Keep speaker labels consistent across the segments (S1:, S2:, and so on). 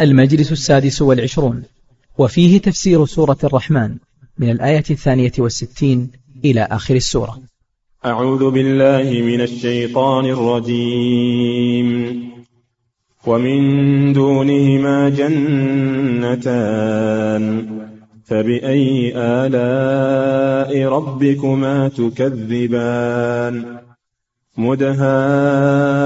S1: المجلس السادس والعشرون وفيه تفسير سورة الرحمن من الآية الثانية والستين إلى آخر السورة
S2: أعوذ بالله من الشيطان الرجيم ومن دونهما جنتان فبأي آلاء ربكما تكذبان مدهان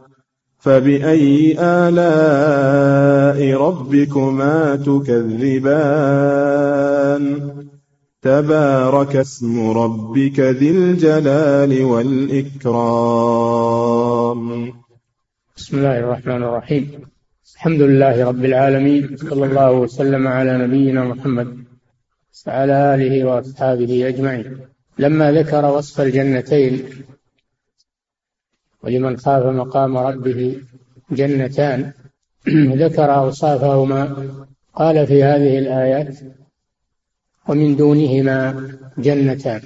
S2: فبأي آلاء ربكما تكذبان تبارك اسم ربك ذي الجلال والإكرام
S3: بسم الله الرحمن الرحيم الحمد لله رب العالمين صلى الله وسلم على نبينا محمد وعلى آله وأصحابه أجمعين لما ذكر وصف الجنتين ولمن خاف مقام ربه جنتان ذكر أوصافهما قال في هذه الآيات ومن دونهما جنتان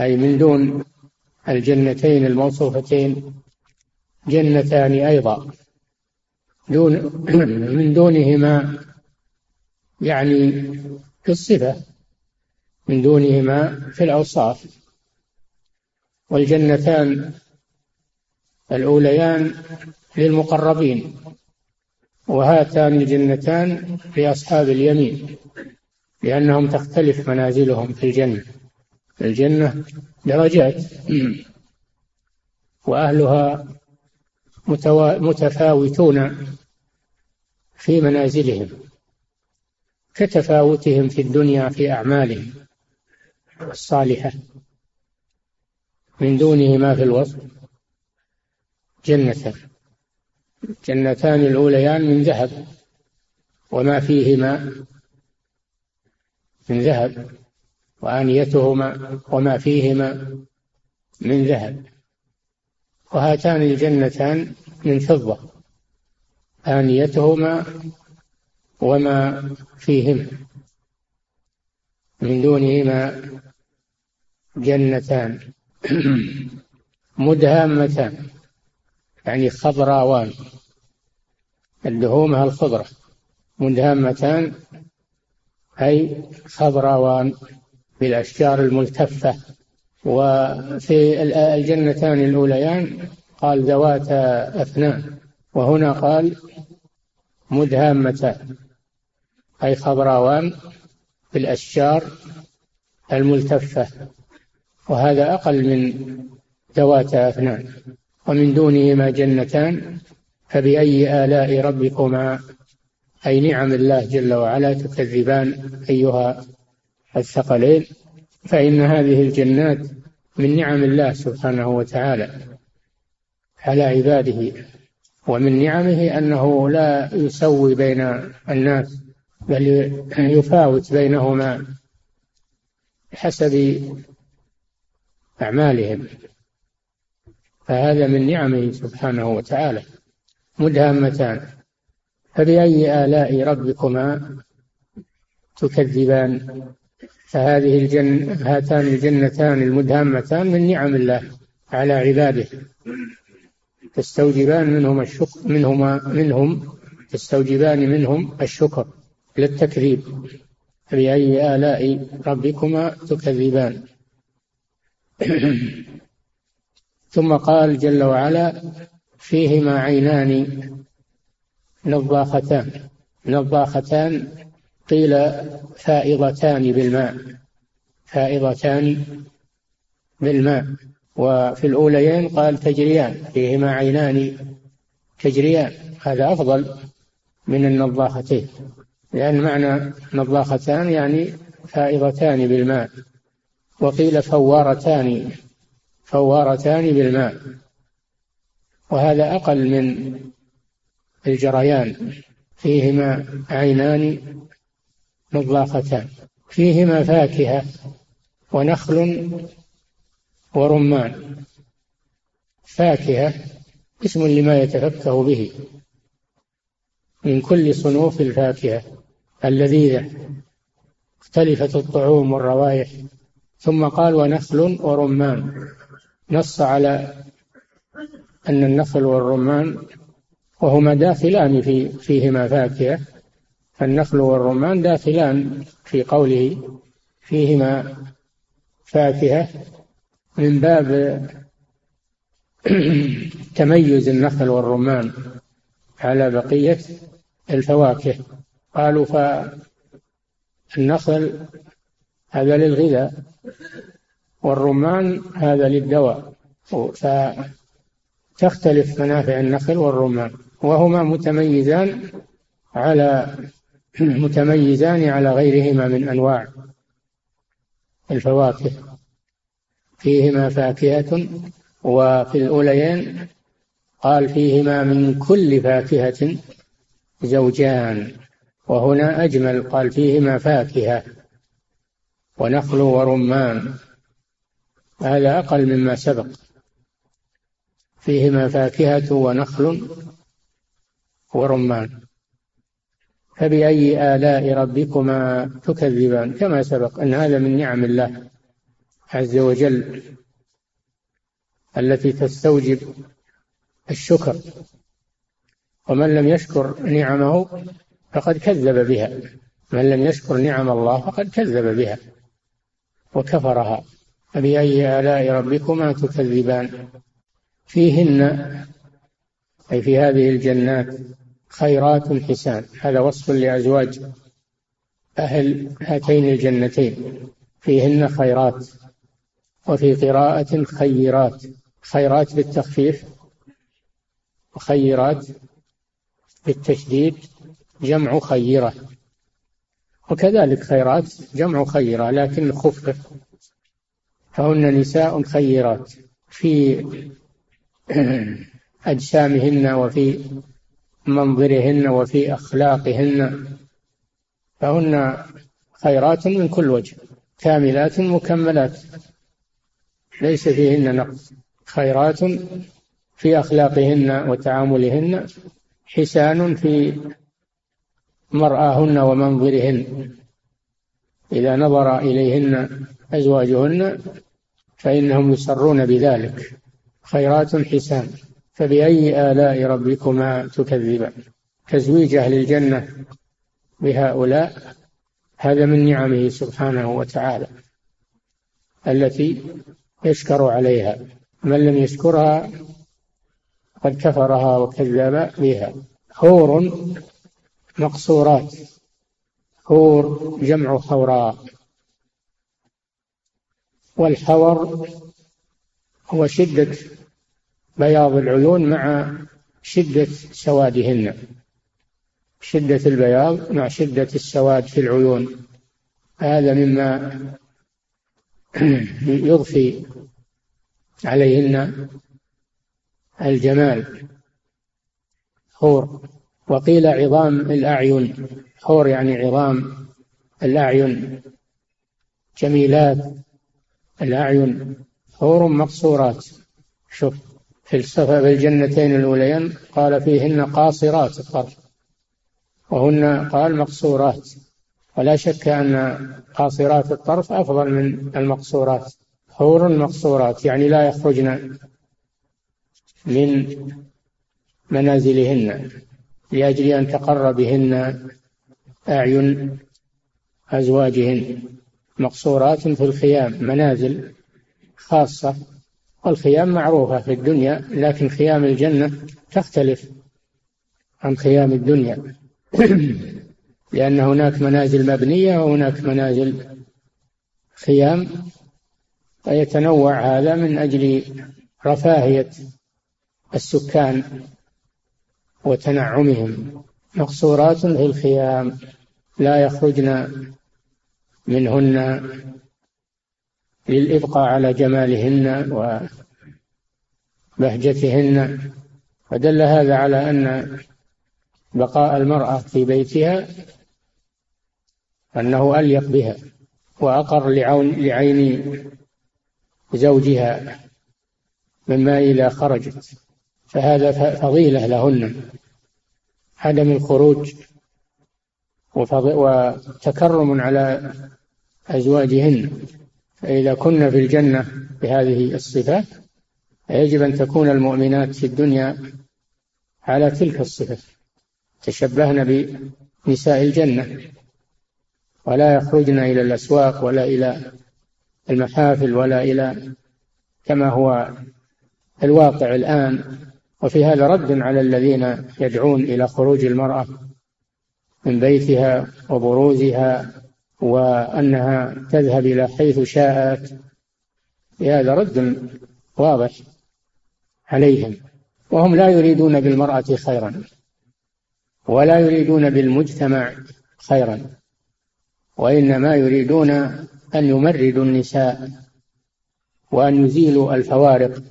S3: أي من دون الجنتين الموصوفتين جنتان أيضا دون من دونهما يعني في الصفة من دونهما في الأوصاف والجنتان الأوليان للمقربين وهاتان الجنتان لأصحاب اليمين لأنهم تختلف منازلهم في الجنة الجنة درجات وأهلها متفاوتون في منازلهم كتفاوتهم في الدنيا في أعمالهم الصالحة من دونهما في الوصف جنتان الجنتان الأوليان من ذهب وما فيهما من ذهب وآنيتهما وما فيهما من ذهب وهاتان الجنتان من فضة آنيتهما وما فيهما من دونهما جنتان مدهامتان يعني خضراوان الدهومها الخضرة مدهمتان أي خضراوان بالأشجار الملتفة وفي الجنتان الأوليان قال ذواتا أثنان وهنا قال مدهامتان أي خضراوان بالأشجار الملتفة وهذا أقل من ذواتا أثنان ومن دونهما جنتان فبأي آلاء ربكما أي نعم الله جل وعلا تكذبان أيها الثقلين فإن هذه الجنات من نعم الله سبحانه وتعالى على عباده ومن نعمه أنه لا يسوي بين الناس بل يفاوت بينهما حسب أعمالهم فهذا من نعمه سبحانه وتعالى مدهامتان فبأي آلاء ربكما تكذبان فهذه الجن هاتان الجنتان المدهامتان من نعم الله على عباده تستوجبان منهما الشكر منهما منهم تستوجبان منهم الشكر للتكذيب فبأي آلاء ربكما تكذبان ثم قال جل وعلا فيهما عينان نضاختان نضاختان قيل فائضتان بالماء فائضتان بالماء وفي الأوليين قال تجريان فيهما عينان تجريان هذا أفضل من النضاختين لأن معنى نضاختان يعني فائضتان بالماء وقيل فوارتان فوارتان بالماء وهذا أقل من الجريان فيهما عينان نضاختان فيهما فاكهة ونخل ورمان فاكهة اسم لما يتفكه به من كل صنوف الفاكهة اللذيذة اختلفت الطعوم والروائح ثم قال ونخل ورمان نص على أن النخل والرمان وهما داخلان في فيهما فاكهة فالنخل والرمان داخلان في قوله فيهما فاكهة من باب تميز النخل والرمان على بقية الفواكه قالوا فالنخل هذا للغذاء والرمان هذا للدواء فتختلف منافع النخل والرمان وهما متميزان على متميزان على غيرهما من انواع الفواكه فيهما فاكهة وفي الأوليين قال فيهما من كل فاكهة زوجان وهنا أجمل قال فيهما فاكهة ونخل ورمان هذا أقل مما سبق فيهما فاكهة ونخل ورمان فبأي آلاء ربكما تكذبان كما سبق أن هذا من نعم الله عز وجل التي تستوجب الشكر ومن لم يشكر نعمه فقد كذب بها من لم يشكر نعم الله فقد كذب بها وكفرها فبأي آلاء ربكما تكذبان فيهن أي في هذه الجنات خيرات حسان هذا وصف لأزواج أهل هاتين الجنتين فيهن خيرات وفي قراءة خيرات خيرات بالتخفيف وخيرات بالتشديد جمع خيرة وكذلك خيرات جمع خيرة لكن خفف فهن نساء خيرات في أجسامهن وفي منظرهن وفي أخلاقهن فهن خيرات من كل وجه كاملات مكملات ليس فيهن نقص خيرات في أخلاقهن وتعاملهن حسان في مرآهن ومنظرهن إذا نظر إليهن أزواجهن فإنهم يسرون بذلك خيرات حسان فبأي آلاء ربكما تكذبان تزويج أهل الجنة بهؤلاء هذا من نعمه سبحانه وتعالى التي يشكر عليها من لم يشكرها قد كفرها وكذب بها حور مقصورات حور جمع خوراء والحور هو شدة بياض العيون مع شدة سوادهن شدة البياض مع شدة السواد في العيون هذا مما يضفي عليهن الجمال حور وقيل عظام الأعين حور يعني عظام الأعين جميلات الأعين حور مقصورات شوف في الصفا بالجنتين الأوليين قال فيهن قاصرات الطرف وهن قال مقصورات ولا شك أن قاصرات الطرف أفضل من المقصورات حور مقصورات يعني لا يخرجن من منازلهن لأجل أن تقر بهن أعين أزواجهن مقصورات في الخيام منازل خاصة والخيام معروفة في الدنيا لكن خيام الجنة تختلف عن خيام الدنيا لأن هناك منازل مبنية وهناك منازل خيام فيتنوع هذا من أجل رفاهية السكان وتنعمهم مقصورات في الخيام لا يخرجن منهن للإبقاء على جمالهن وبهجتهن فدل هذا على أن بقاء المرأة في بيتها أنه أليق بها وأقر لعون لعين زوجها مما إذا خرجت فهذا فضيلة لهن عدم الخروج وتكرم على أزواجهن فإذا كن في الجنة بهذه الصفات يجب أن تكون المؤمنات في الدنيا على تلك الصفة تشبهن بنساء الجنة ولا يخرجن إلى الأسواق ولا إلى المحافل ولا إلى كما هو الواقع الآن وفي هذا رد على الذين يدعون إلى خروج المرأة من بيتها وبروزها وأنها تذهب إلى حيث شاءت هذا رد واضح عليهم وهم لا يريدون بالمرأة خيرا ولا يريدون بالمجتمع خيرا وإنما يريدون أن يمردوا النساء وأن يزيلوا الفوارق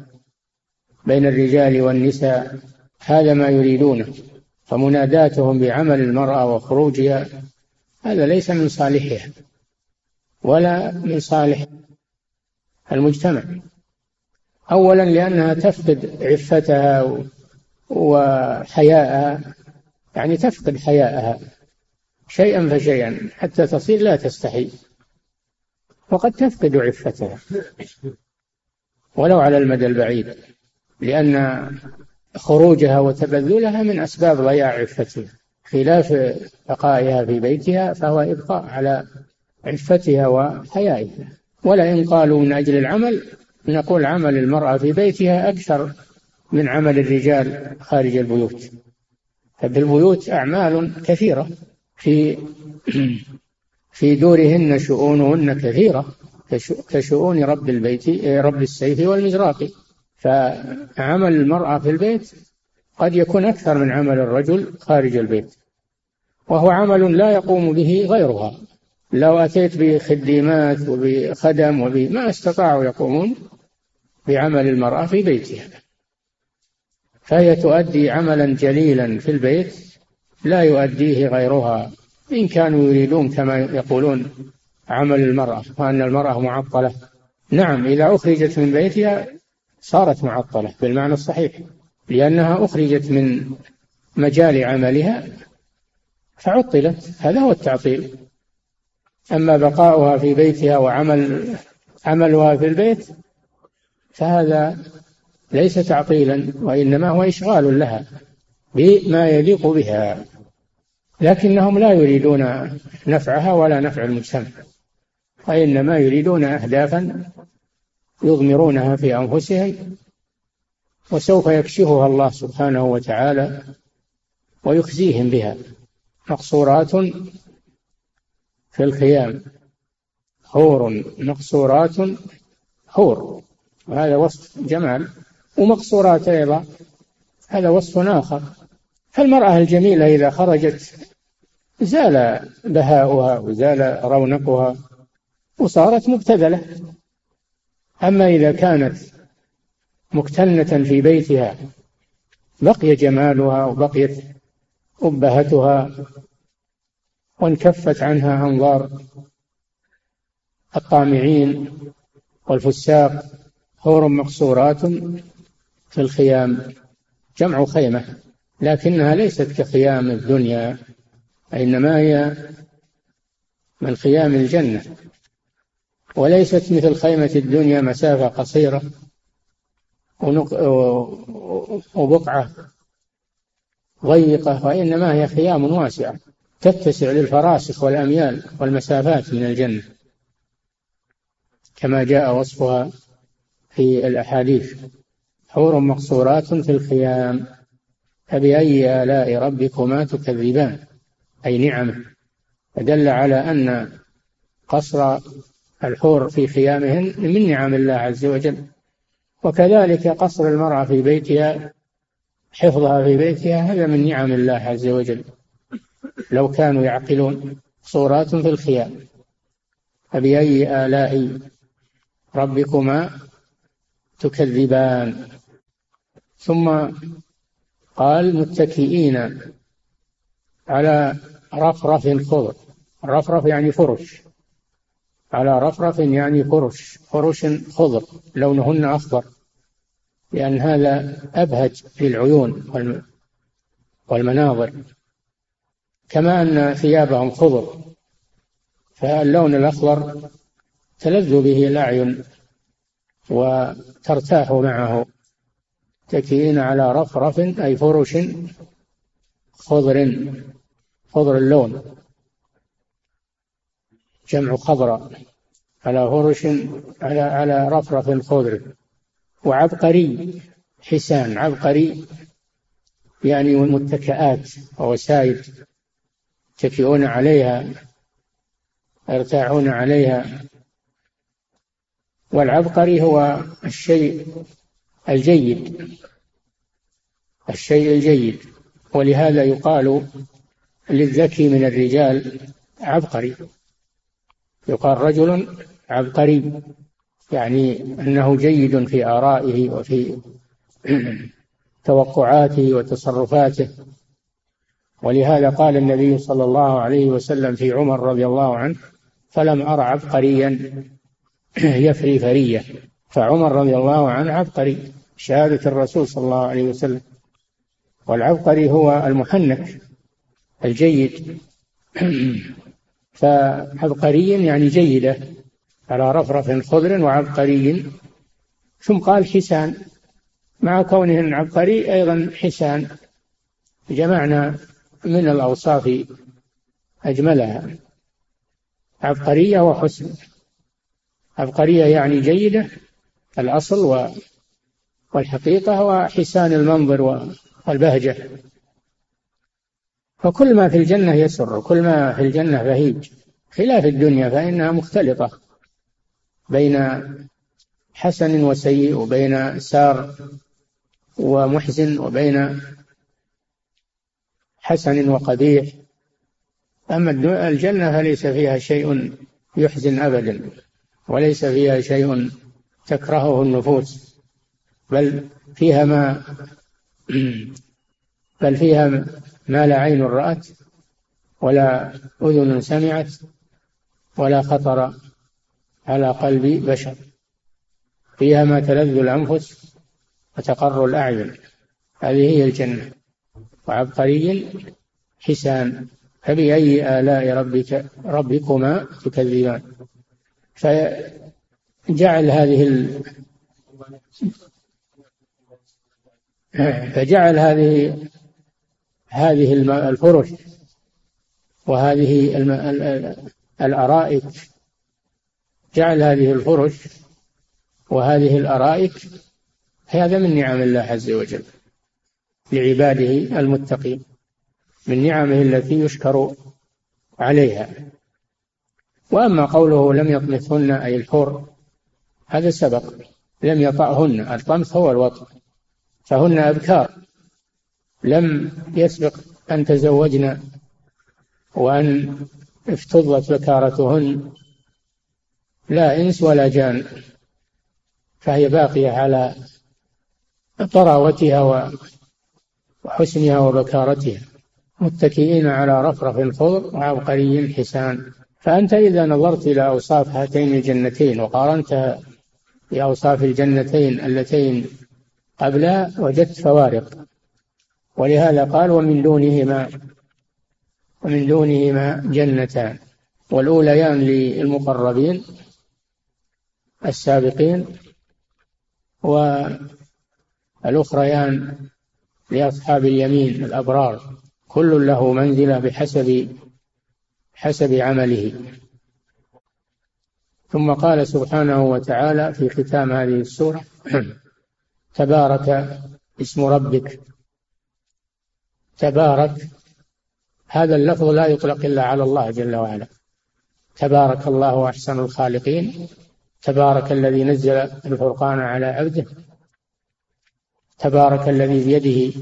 S3: بين الرجال والنساء هذا ما يريدونه فمناداتهم بعمل المرأة وخروجها هذا ليس من صالحها ولا من صالح المجتمع أولا لأنها تفقد عفتها وحياءها يعني تفقد حياءها شيئا فشيئا حتى تصير لا تستحي وقد تفقد عفتها ولو على المدى البعيد لأن خروجها وتبذلها من أسباب ضياع عفتها خلاف بقائها في بيتها فهو إبقاء على عفتها وحيائها ولئن قالوا من أجل العمل نقول عمل المرأة في بيتها أكثر من عمل الرجال خارج البيوت فبالبيوت أعمال كثيرة في في دورهن شؤونهن كثيرة كشؤون رب البيت رب السيف والمزراق فعمل المرأة في البيت قد يكون أكثر من عمل الرجل خارج البيت وهو عمل لا يقوم به غيرها لو أتيت بخديمات وبخدم ما استطاعوا يقومون بعمل المرأة في بيتها فهي تؤدي عملا جليلا في البيت لا يؤديه غيرها إن كانوا يريدون كما يقولون عمل المرأة وأن المرأة معطلة نعم إذا أخرجت من بيتها صارت معطلة بالمعنى الصحيح لأنها أخرجت من مجال عملها فعطلت هذا هو التعطيل أما بقاؤها في بيتها وعمل عملها في البيت فهذا ليس تعطيلا وإنما هو إشغال لها بما يليق بها لكنهم لا يريدون نفعها ولا نفع المجتمع وإنما يريدون أهدافا يضمرونها في أنفسهم وسوف يكشفها الله سبحانه وتعالى ويخزيهم بها مقصورات في الخيام حور مقصورات حور وهذا وصف جمال ومقصورات أيضا هذا وصف آخر فالمرأة الجميلة إذا خرجت زال بهاؤها وزال رونقها وصارت مبتذلة أما إذا كانت مكتنة في بيتها بقي جمالها وبقيت أبهتها وانكفت عنها أنظار الطامعين والفساق حور مقصورات في الخيام جمع خيمة لكنها ليست كخيام الدنيا إنما هي من خيام الجنة وليست مثل خيمة الدنيا مسافة قصيرة وبقعة ضيقة وإنما هي خيام واسعة تتسع للفراسخ والأميال والمسافات من الجنة كما جاء وصفها في الأحاديث حور مقصورات في الخيام فبأي آلاء ربكما تكذبان أي نعمة فدل على أن قصر الحور في خيامهن من نعم الله عز وجل وكذلك قصر المرأة في بيتها حفظها في بيتها هذا من نعم الله عز وجل لو كانوا يعقلون صورات في الخيام فبأي آلاء ربكما تكذبان ثم قال متكئين على رفرف خضر رفرف يعني فرش على رفرف يعني فرش فرش خضر لونهن أخضر لأن هذا أبهج للعيون والمناظر كما أن ثيابهم خضر فاللون الأخضر تلذ به الأعين وترتاح معه تكئين على رفرف أي فرش خضر خضر اللون جمع خضراء على هرش على على رفرف خضر وعبقري حسان عبقري يعني متكئات ووسائد يتكئون عليها يرتاحون عليها والعبقري هو الشيء الجيد الشيء الجيد ولهذا يقال للذكي من الرجال عبقري يقال رجل عبقري يعني أنه جيد في آرائه وفي توقعاته وتصرفاته ولهذا قال النبي صلى الله عليه وسلم في عمر رضي الله عنه فلم أر عبقريا يفري فرية فعمر رضي الله عنه عبقري شهادة الرسول صلى الله عليه وسلم والعبقري هو المحنك الجيد فعبقري يعني جيدة على رفرف خضر وعبقري ثم قال حسان مع كونه عبقري أيضا حسان جمعنا من الأوصاف أجملها عبقرية وحسن عبقرية يعني جيدة الأصل والحقيقة وحسان المنظر والبهجة فكل ما في الجنة يسر كل ما في الجنة بهيج خلاف الدنيا فإنها مختلطة بين حسن وسيء وبين سار ومحزن وبين حسن وقبيح أما الجنة فليس فيها شيء يحزن أبدا وليس فيها شيء تكرهه النفوس بل فيها ما بل فيها ما لا عين رأت ولا أذن سمعت ولا خطر على قلب بشر فيها ما تلذ الأنفس وتقر الأعين هذه هي الجنة وعبقري حسان فبأي آلاء ربك ربكما تكذبان فجعل هذه ال... فجعل هذه هذه الفرش وهذه الأرائك جعل هذه الفرش وهذه الأرائك هذا من نعم الله عز وجل لعباده المتقين من نعمه التي يشكر عليها وأما قوله لم يطمثهن أي الحر هذا سبق لم يطأهن الطمث هو الوطن فهن أبكار لم يسبق أن تزوجن وأن افتضت بكارتهن لا إنس ولا جان فهي باقية على طراوتها وحسنها وبكارتها متكئين على رفرف خضر وعبقري حسان فأنت إذا نظرت إلى أوصاف هاتين الجنتين وقارنتها بأوصاف الجنتين اللتين قبلها وجدت فوارق ولهذا قال ومن دونهما ومن دونهما جنتان والأوليان يعني للمقربين السابقين والأخريان يعني لأصحاب اليمين الأبرار كل له منزلة بحسب حسب عمله ثم قال سبحانه وتعالى في ختام هذه السورة تبارك اسم ربك تبارك هذا اللفظ لا يطلق إلا على الله جل وعلا تبارك الله أحسن الخالقين تبارك الذي نزل الفرقان على عبده تبارك الذي بيده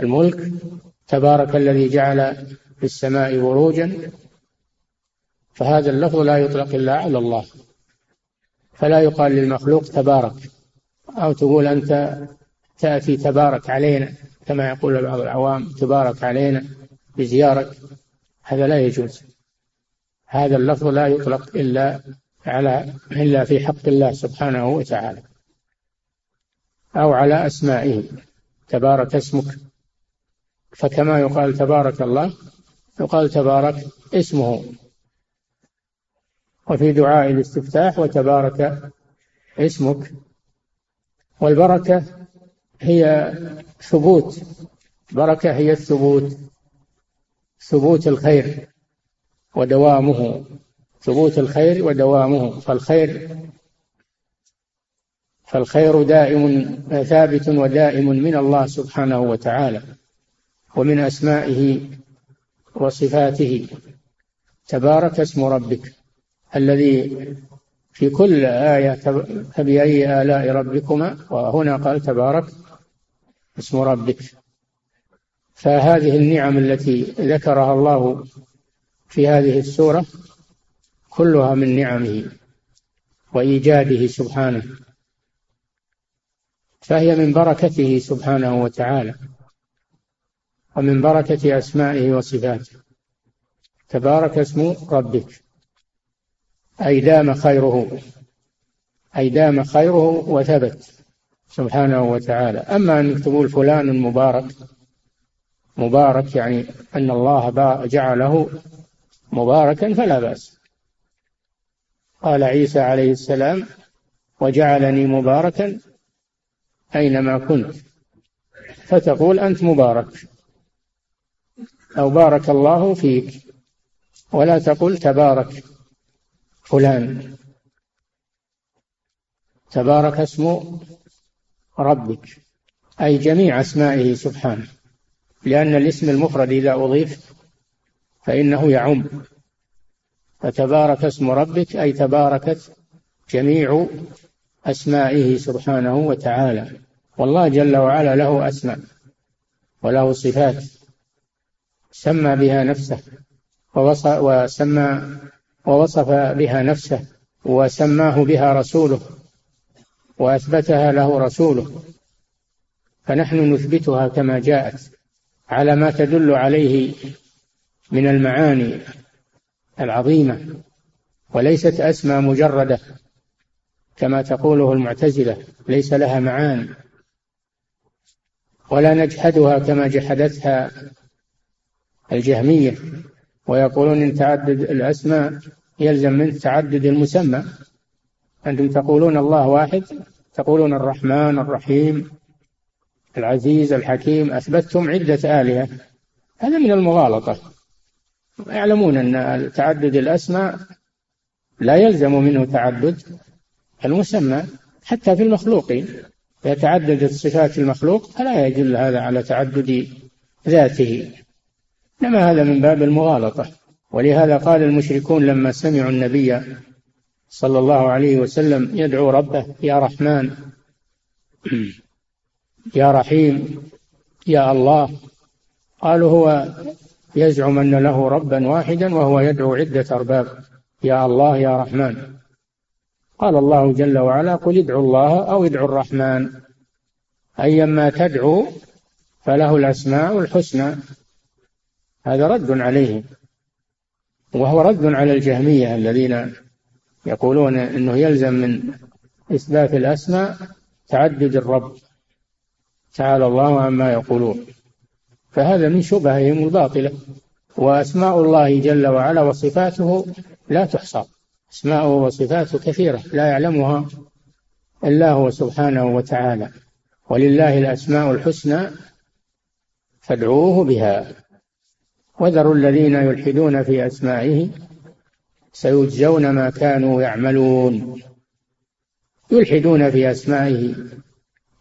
S3: الملك تبارك الذي جعل في السماء بروجا فهذا اللفظ لا يطلق إلا على الله فلا يقال للمخلوق تبارك أو تقول أنت تأتي تبارك علينا كما يقول بعض العوام تبارك علينا بزيارة هذا لا يجوز هذا اللفظ لا يطلق إلا على إلا في حق الله سبحانه وتعالى أو على أسمائه تبارك اسمك فكما يقال تبارك الله يقال تبارك اسمه وفي دعاء الاستفتاح وتبارك اسمك والبركة هي ثبوت بركة هي الثبوت ثبوت الخير ودوامه ثبوت الخير ودوامه فالخير فالخير دائم ثابت ودائم من الله سبحانه وتعالى ومن أسمائه وصفاته تبارك اسم ربك الذي في كل آية فبأي آلاء ربكما وهنا قال تبارك اسم ربك فهذه النعم التي ذكرها الله في هذه السورة كلها من نعمه وإيجاده سبحانه فهي من بركته سبحانه وتعالى ومن بركة أسمائه وصفاته تبارك اسم ربك أي دام خيره أي دام خيره وثبت سبحانه وتعالى أما أن تقول فلان مبارك مبارك يعني أن الله جعله مباركا فلا بأس قال عيسى عليه السلام وجعلني مباركا أينما كنت فتقول أنت مبارك أو بارك الله فيك ولا تقل تبارك فلان تبارك اسم ربك أي جميع أسمائه سبحانه لأن الاسم المفرد إذا أضيف فإنه يعم فتبارك اسم ربك أي تباركت جميع أسمائه سبحانه وتعالى والله جل وعلا له أسماء وله صفات سمى بها نفسه ووصف وسمى ووصف بها نفسه وسماه بها رسوله وأثبتها له رسوله فنحن نثبتها كما جاءت على ما تدل عليه من المعاني العظيمة وليست أسمى مجردة كما تقوله المعتزلة ليس لها معان ولا نجحدها كما جحدتها الجهمية ويقولون إن تعدد الأسماء يلزم من تعدد المسمى أنتم تقولون الله واحد تقولون الرحمن الرحيم العزيز الحكيم أثبتتم عدة آلهة هذا من المغالطة يعلمون أن تعدد الأسماء لا يلزم منه تعدد المسمى حتى في المخلوقين إذا تعددت صفات المخلوق فلا يدل هذا على تعدد ذاته إنما هذا من باب المغالطة ولهذا قال المشركون لما سمعوا النبي صلى الله عليه وسلم يدعو ربه يا رحمن يا رحيم يا الله قالوا هو يزعم أن له ربا واحدا وهو يدعو عدة أرباب يا الله يا رحمن قال الله جل وعلا قل ادعوا الله أو ادعوا الرحمن أيما تدعو فله الأسماء الحسنى هذا رد عليه وهو رد على الجهمية الذين يقولون أنه يلزم من إثبات الأسماء تعدد الرب تعالى الله عما يقولون فهذا من شبههم الباطلة وأسماء الله جل وعلا وصفاته لا تحصى اسماءه وصفاته كثيرة لا يعلمها إلا هو سبحانه وتعالى ولله الأسماء الحسنى فادعوه بها وذروا الذين يلحدون في أسمائه سيجزون ما كانوا يعملون يلحدون في أسمائه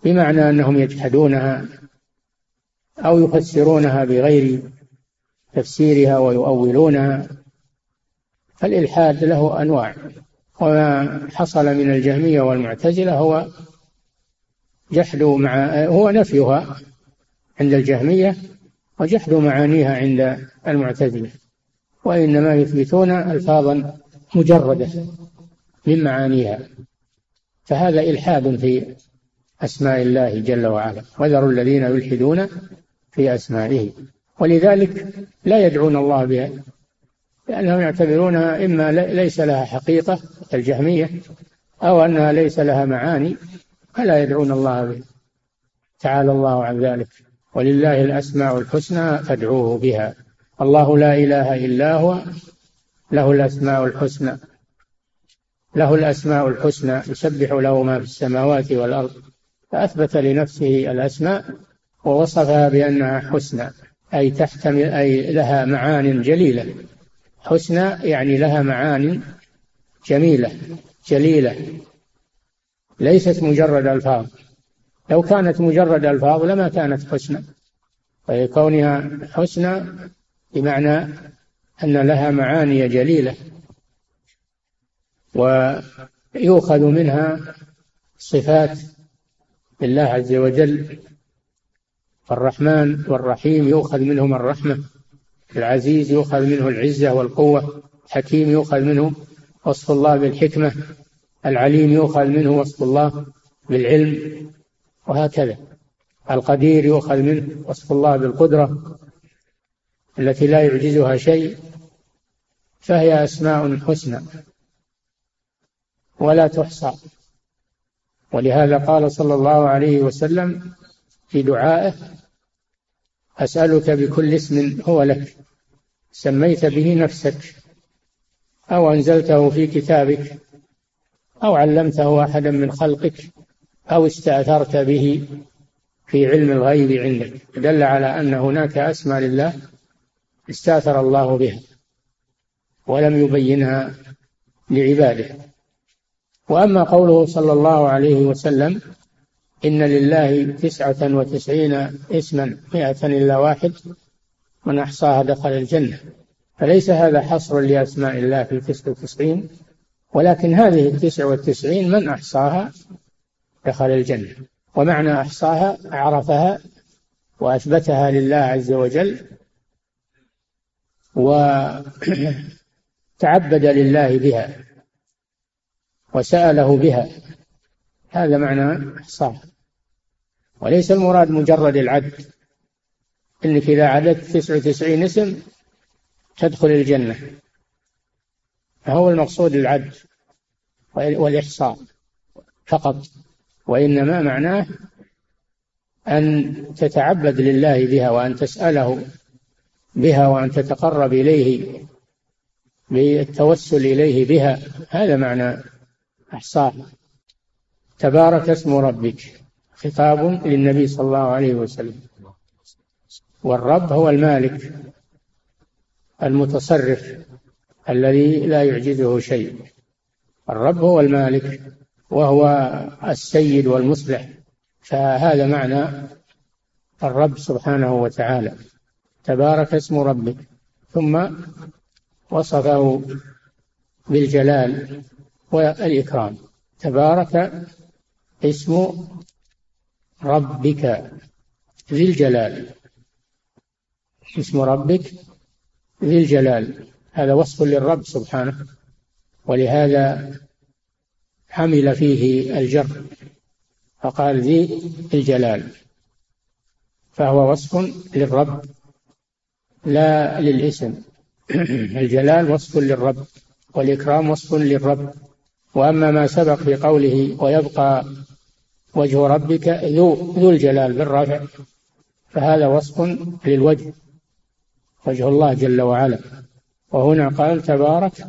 S3: بمعنى أنهم يجحدونها أو يفسرونها بغير تفسيرها ويؤولونها فالإلحاد له أنواع وما حصل من الجهمية والمعتزلة هو جحد مع هو نفيها عند الجهمية وجحد معانيها عند المعتزلة وإنما يثبتون ألفاظا مجردة من معانيها فهذا إلحاد في أسماء الله جل وعلا وذروا الذين يلحدون في أسمائه ولذلك لا يدعون الله بها لأنهم يعتبرونها إما ليس لها حقيقة الجهمية أو أنها ليس لها معاني فلا يدعون الله بها تعالى الله عن ذلك ولله الأسماء الحسنى فادعوه بها الله لا إله إلا هو له الأسماء الحسنى له الأسماء الحسنى يسبح له ما في السماوات والأرض فأثبت لنفسه الأسماء ووصفها بأنها حسنى أي تحتمل أي لها معان جليلة حسنى يعني لها معان جميلة جليلة ليست مجرد ألفاظ لو كانت مجرد ألفاظ لما كانت حسنى فكونها حسنى بمعنى أن لها معاني جليلة ويؤخذ منها صفات الله عز وجل الرحمن والرحيم يؤخذ منهما الرحمة العزيز يؤخذ منه العزة والقوة الحكيم يؤخذ منه وصف الله بالحكمة العليم يؤخذ منه وصف الله بالعلم وهكذا القدير يؤخذ منه وصف الله بالقدرة التي لا يعجزها شيء فهي أسماء حسنى ولا تحصى ولهذا قال صلى الله عليه وسلم في دعائه أسألك بكل اسم هو لك سميت به نفسك أو أنزلته في كتابك أو علمته أحدا من خلقك أو استأثرت به في علم الغيب عندك دل على أن هناك أسماء لله استاثر الله بها ولم يبينها لعباده واما قوله صلى الله عليه وسلم ان لله تسعه وتسعين اسما مائه الا واحد من احصاها دخل الجنه فليس هذا حصر لاسماء الله في تسعه وتسعين ولكن هذه التسعه والتسعين من احصاها دخل الجنه ومعنى احصاها عرفها واثبتها لله عز وجل وتعبد لله بها وسأله بها هذا معنى صار وليس المراد مجرد العد انك اذا عددت 99 اسم تدخل الجنه فهو المقصود العد والاحصاء فقط وانما معناه ان تتعبد لله بها وان تساله بها وأن تتقرب إليه بالتوسل إليه بها هذا معنى أحصاه تبارك اسم ربك خطاب للنبي صلى الله عليه وسلم والرب هو المالك المتصرف الذي لا يعجزه شيء الرب هو المالك وهو السيد والمصلح فهذا معنى الرب سبحانه وتعالى تبارك اسم ربك ثم وصفه بالجلال والإكرام تبارك اسم ربك ذي الجلال اسم ربك ذي الجلال هذا وصف للرب سبحانه ولهذا حمل فيه الجر فقال ذي الجلال فهو وصف للرب لا للاسم الجلال وصف للرب والإكرام وصف للرب وأما ما سبق في قوله ويبقى وجه ربك ذو ذو الجلال بالرفع فهذا وصف للوجه وجه الله جل وعلا وهنا قال تبارك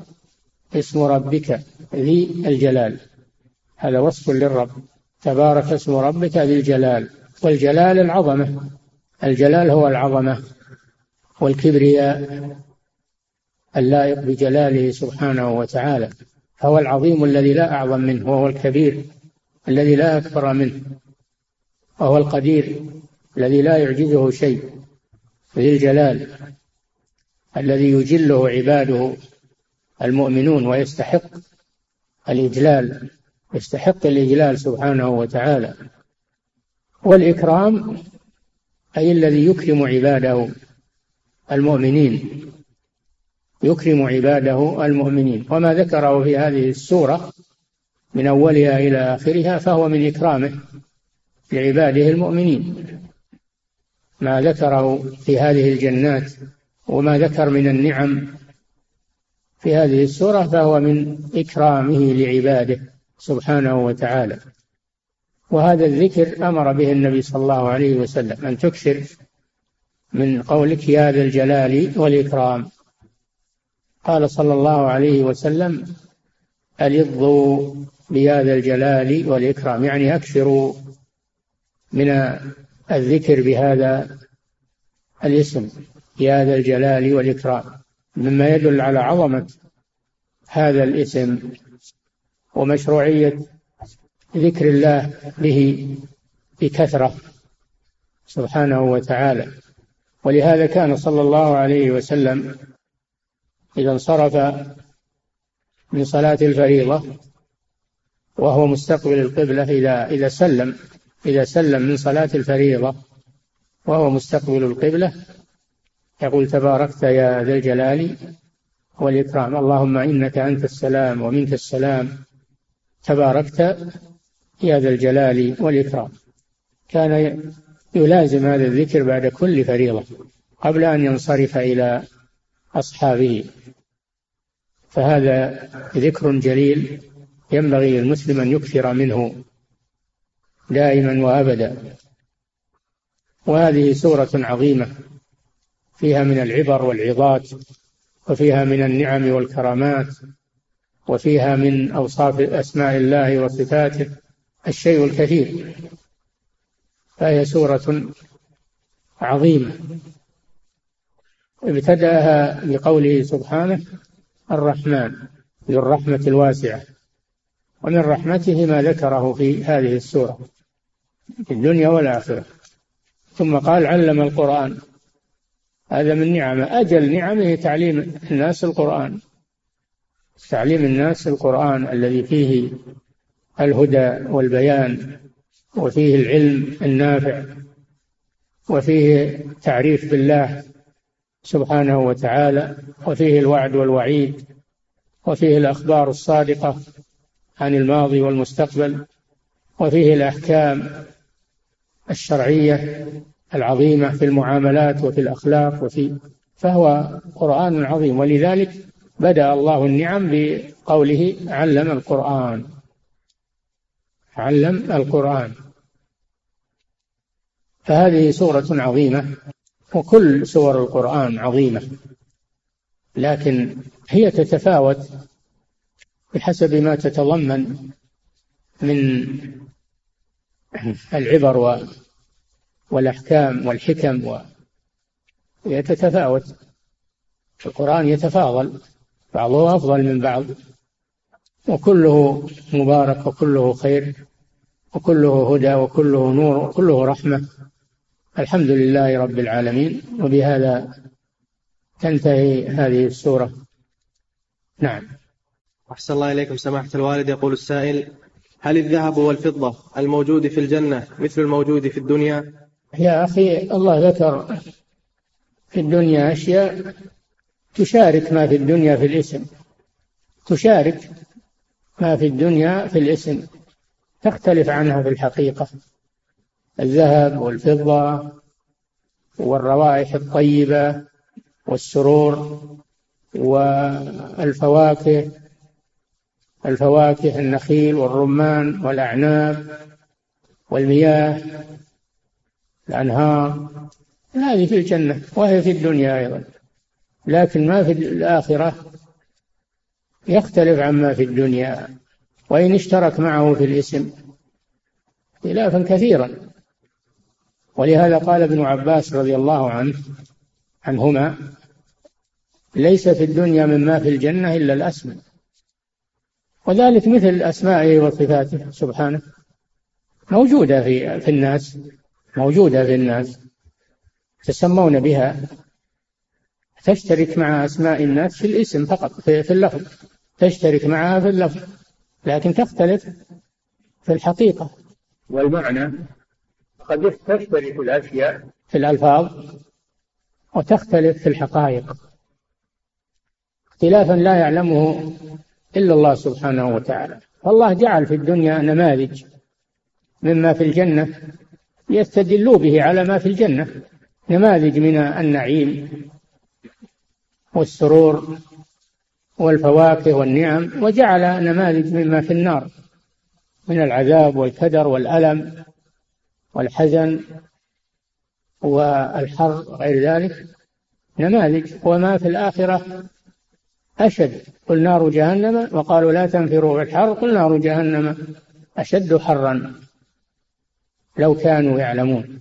S3: اسم ربك ذي الجلال هذا وصف للرب تبارك اسم ربك ذي الجلال والجلال العظمة الجلال هو العظمة والكبرياء اللائق بجلاله سبحانه وتعالى فهو العظيم الذي لا أعظم منه وهو الكبير الذي لا أكبر منه وهو القدير الذي لا يعجزه شيء ذي الجلال الذي يجله عباده المؤمنون ويستحق الإجلال يستحق الإجلال سبحانه وتعالى والإكرام أي الذي يكرم عباده المؤمنين يكرم عباده المؤمنين وما ذكره في هذه السورة من أولها إلى آخرها فهو من إكرامه لعباده المؤمنين ما ذكره في هذه الجنات وما ذكر من النعم في هذه السورة فهو من إكرامه لعباده سبحانه وتعالى وهذا الذكر أمر به النبي صلى الله عليه وسلم أن تكثر من قولك يا ذا الجلال والإكرام قال صلى الله عليه وسلم ألظوا بيا ذا الجلال والإكرام يعني أكثروا من الذكر بهذا الاسم يا ذا الجلال والإكرام مما يدل على عظمة هذا الاسم ومشروعية ذكر الله به بكثرة سبحانه وتعالى ولهذا كان صلى الله عليه وسلم إذا انصرف من صلاة الفريضة وهو مستقبل القبلة إذا إذا سلم إذا سلم من صلاة الفريضة وهو مستقبل القبلة يقول تباركت يا ذا الجلال والإكرام اللهم إنك أنت السلام ومنك السلام تباركت يا ذا الجلال والإكرام كان يلازم هذا الذكر بعد كل فريضة قبل أن ينصرف إلى أصحابه فهذا ذكر جليل ينبغي للمسلم أن يكثر منه دائما وأبدا وهذه سورة عظيمة فيها من العبر والعظات وفيها من النعم والكرامات وفيها من أوصاف أسماء الله وصفاته الشيء الكثير فهي سورة عظيمة ابتدأها بقوله سبحانه الرحمن ذو الرحمة الواسعة ومن رحمته ما ذكره في هذه السورة في الدنيا والآخرة ثم قال علم القرآن هذا من نعمه أجل نعمه تعليم الناس القرآن تعليم الناس القرآن الذي فيه الهدى والبيان وفيه العلم النافع وفيه تعريف بالله سبحانه وتعالى وفيه الوعد والوعيد وفيه الأخبار الصادقة عن الماضي والمستقبل وفيه الأحكام الشرعية العظيمة في المعاملات وفي الأخلاق وفي فهو قرآن عظيم ولذلك بدأ الله النعم بقوله علم القرآن علم القرآن فهذه سورة عظيمة وكل سور القرآن عظيمة لكن هي تتفاوت بحسب ما تتضمن من العبر والأحكام والحكم و يتتفاوت القرآن يتفاضل بعضه أفضل من بعض وكله مبارك وكله خير وكله هدى وكله نور وكله رحمة الحمد لله رب العالمين وبهذا تنتهي هذه السورة نعم
S4: أحسن الله إليكم سماحة الوالد يقول السائل هل الذهب والفضة الموجود في الجنة مثل الموجود في الدنيا
S3: يا أخي الله ذكر في الدنيا أشياء تشارك ما في الدنيا في الاسم تشارك ما في الدنيا في الاسم تختلف عنها في الحقيقة الذهب والفضة والروائح الطيبة والسرور والفواكه الفواكه النخيل والرمان والأعناب والمياه الأنهار هذه في الجنة وهي في الدنيا أيضا لكن ما في الآخرة يختلف عما في الدنيا وإن اشترك معه في الاسم خلافا كثيرا ولهذا قال ابن عباس رضي الله عنه عنهما ليس في الدنيا مما في الجنة إلا الأسماء وذلك مثل أسمائه وصفاته سبحانه موجودة في في الناس موجودة في الناس تسمون بها تشترك مع أسماء الناس في الاسم فقط في, في اللفظ تشترك معها في اللفظ لكن تختلف في الحقيقة
S4: والمعنى قد تشترك الأشياء
S3: في الألفاظ وتختلف في الحقائق اختلافا لا يعلمه إلا الله سبحانه وتعالى فالله جعل في الدنيا نماذج مما في الجنة يستدلوا به على ما في الجنة نماذج من النعيم والسرور والفواكه والنعم وجعل نماذج مما في النار من العذاب والكدر والألم والحزن والحر وغير ذلك نماذج وما في الآخرة أشد قل نار جهنم وقالوا لا تنفروا بالحر قل نار جهنم أشد حرا لو كانوا يعلمون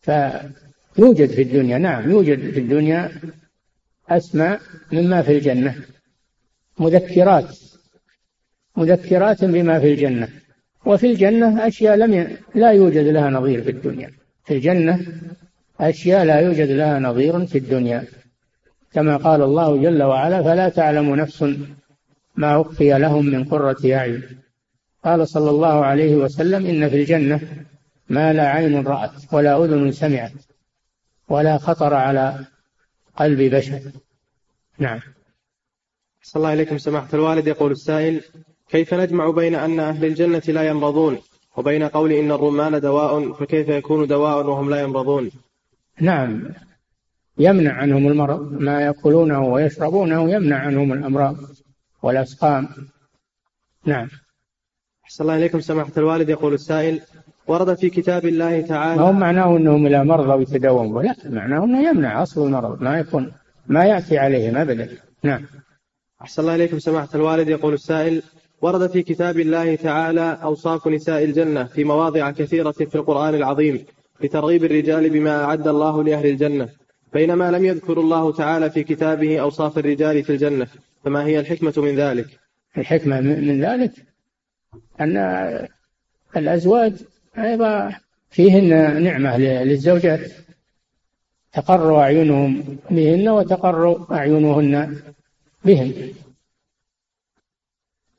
S3: فيوجد في الدنيا نعم يوجد في الدنيا أسمى مما في الجنة مذكرات مذكرات بما في الجنة وفي الجنة أشياء لم لا يوجد لها نظير في الدنيا في الجنة أشياء لا يوجد لها نظير في الدنيا كما قال الله جل وعلا فلا تعلم نفس ما أخفي لهم من قرة أعين قال صلى الله عليه وسلم إن في الجنة ما لا عين رأت ولا أذن سمعت ولا خطر على قلب بشر نعم
S4: صلى الله عليكم سماحة الوالد يقول السائل كيف نجمع بين أن أهل الجنة لا يمرضون وبين قول إن الرمان دواء فكيف يكون دواء وهم لا يمرضون
S3: نعم يمنع عنهم المرض ما يأكلونه ويشربونه يمنع عنهم الأمراض والأسقام نعم
S4: أحسن الله إليكم سماحة الوالد يقول السائل ورد في كتاب الله تعالى
S3: ما هو معناه أنهم إلى مرضى ويتداومون لا معناه أنه يمنع أصل المرض ما يكون ما يأتي عليهم أبدا نعم
S4: أحسن الله إليكم سماحة الوالد يقول السائل ورد في كتاب الله تعالى أوصاف نساء الجنة في مواضع كثيرة في القرآن العظيم لترغيب الرجال بما أعد الله لأهل الجنة بينما لم يذكر الله تعالى في كتابه أوصاف الرجال في الجنة فما هي الحكمة من ذلك
S3: الحكمة من ذلك أن الأزواج أيضا فيهن نعمة للزوجات تقر أعينهم بهن وتقر أعينهن بهن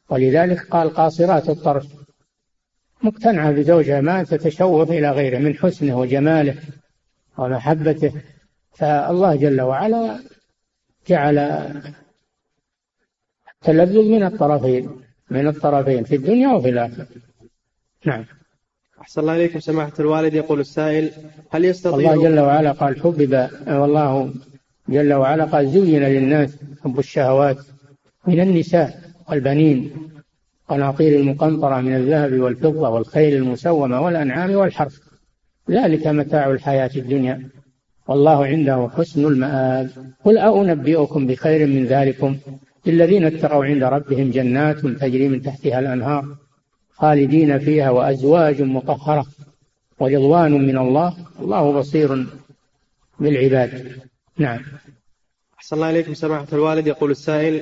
S3: ولذلك قال قاصرات الطرف مقتنعة بزوجها ما تتشوف إلى غيره من حسنه وجماله ومحبته فالله جل وعلا جعل التلذذ من الطرفين من الطرفين في الدنيا وفي الآخرة نعم
S4: أحسن الله إليكم سماحة الوالد يقول السائل هل يستطيع
S3: الله جل وعلا قال حبب والله جل وعلا قال زين للناس حب الشهوات من النساء والبنين قناطير المقنطرة من الذهب والفضة والخيل المسومة والأنعام والحرث ذلك متاع الحياة الدنيا والله عنده حسن المآب قل أنبئكم بخير من ذلكم للذين اتقوا عند ربهم جنات تجري من تحتها الأنهار خالدين فيها وأزواج مطهرة ورضوان من الله الله بصير بالعباد نعم
S4: أحسن الله إليكم سماحة الوالد يقول السائل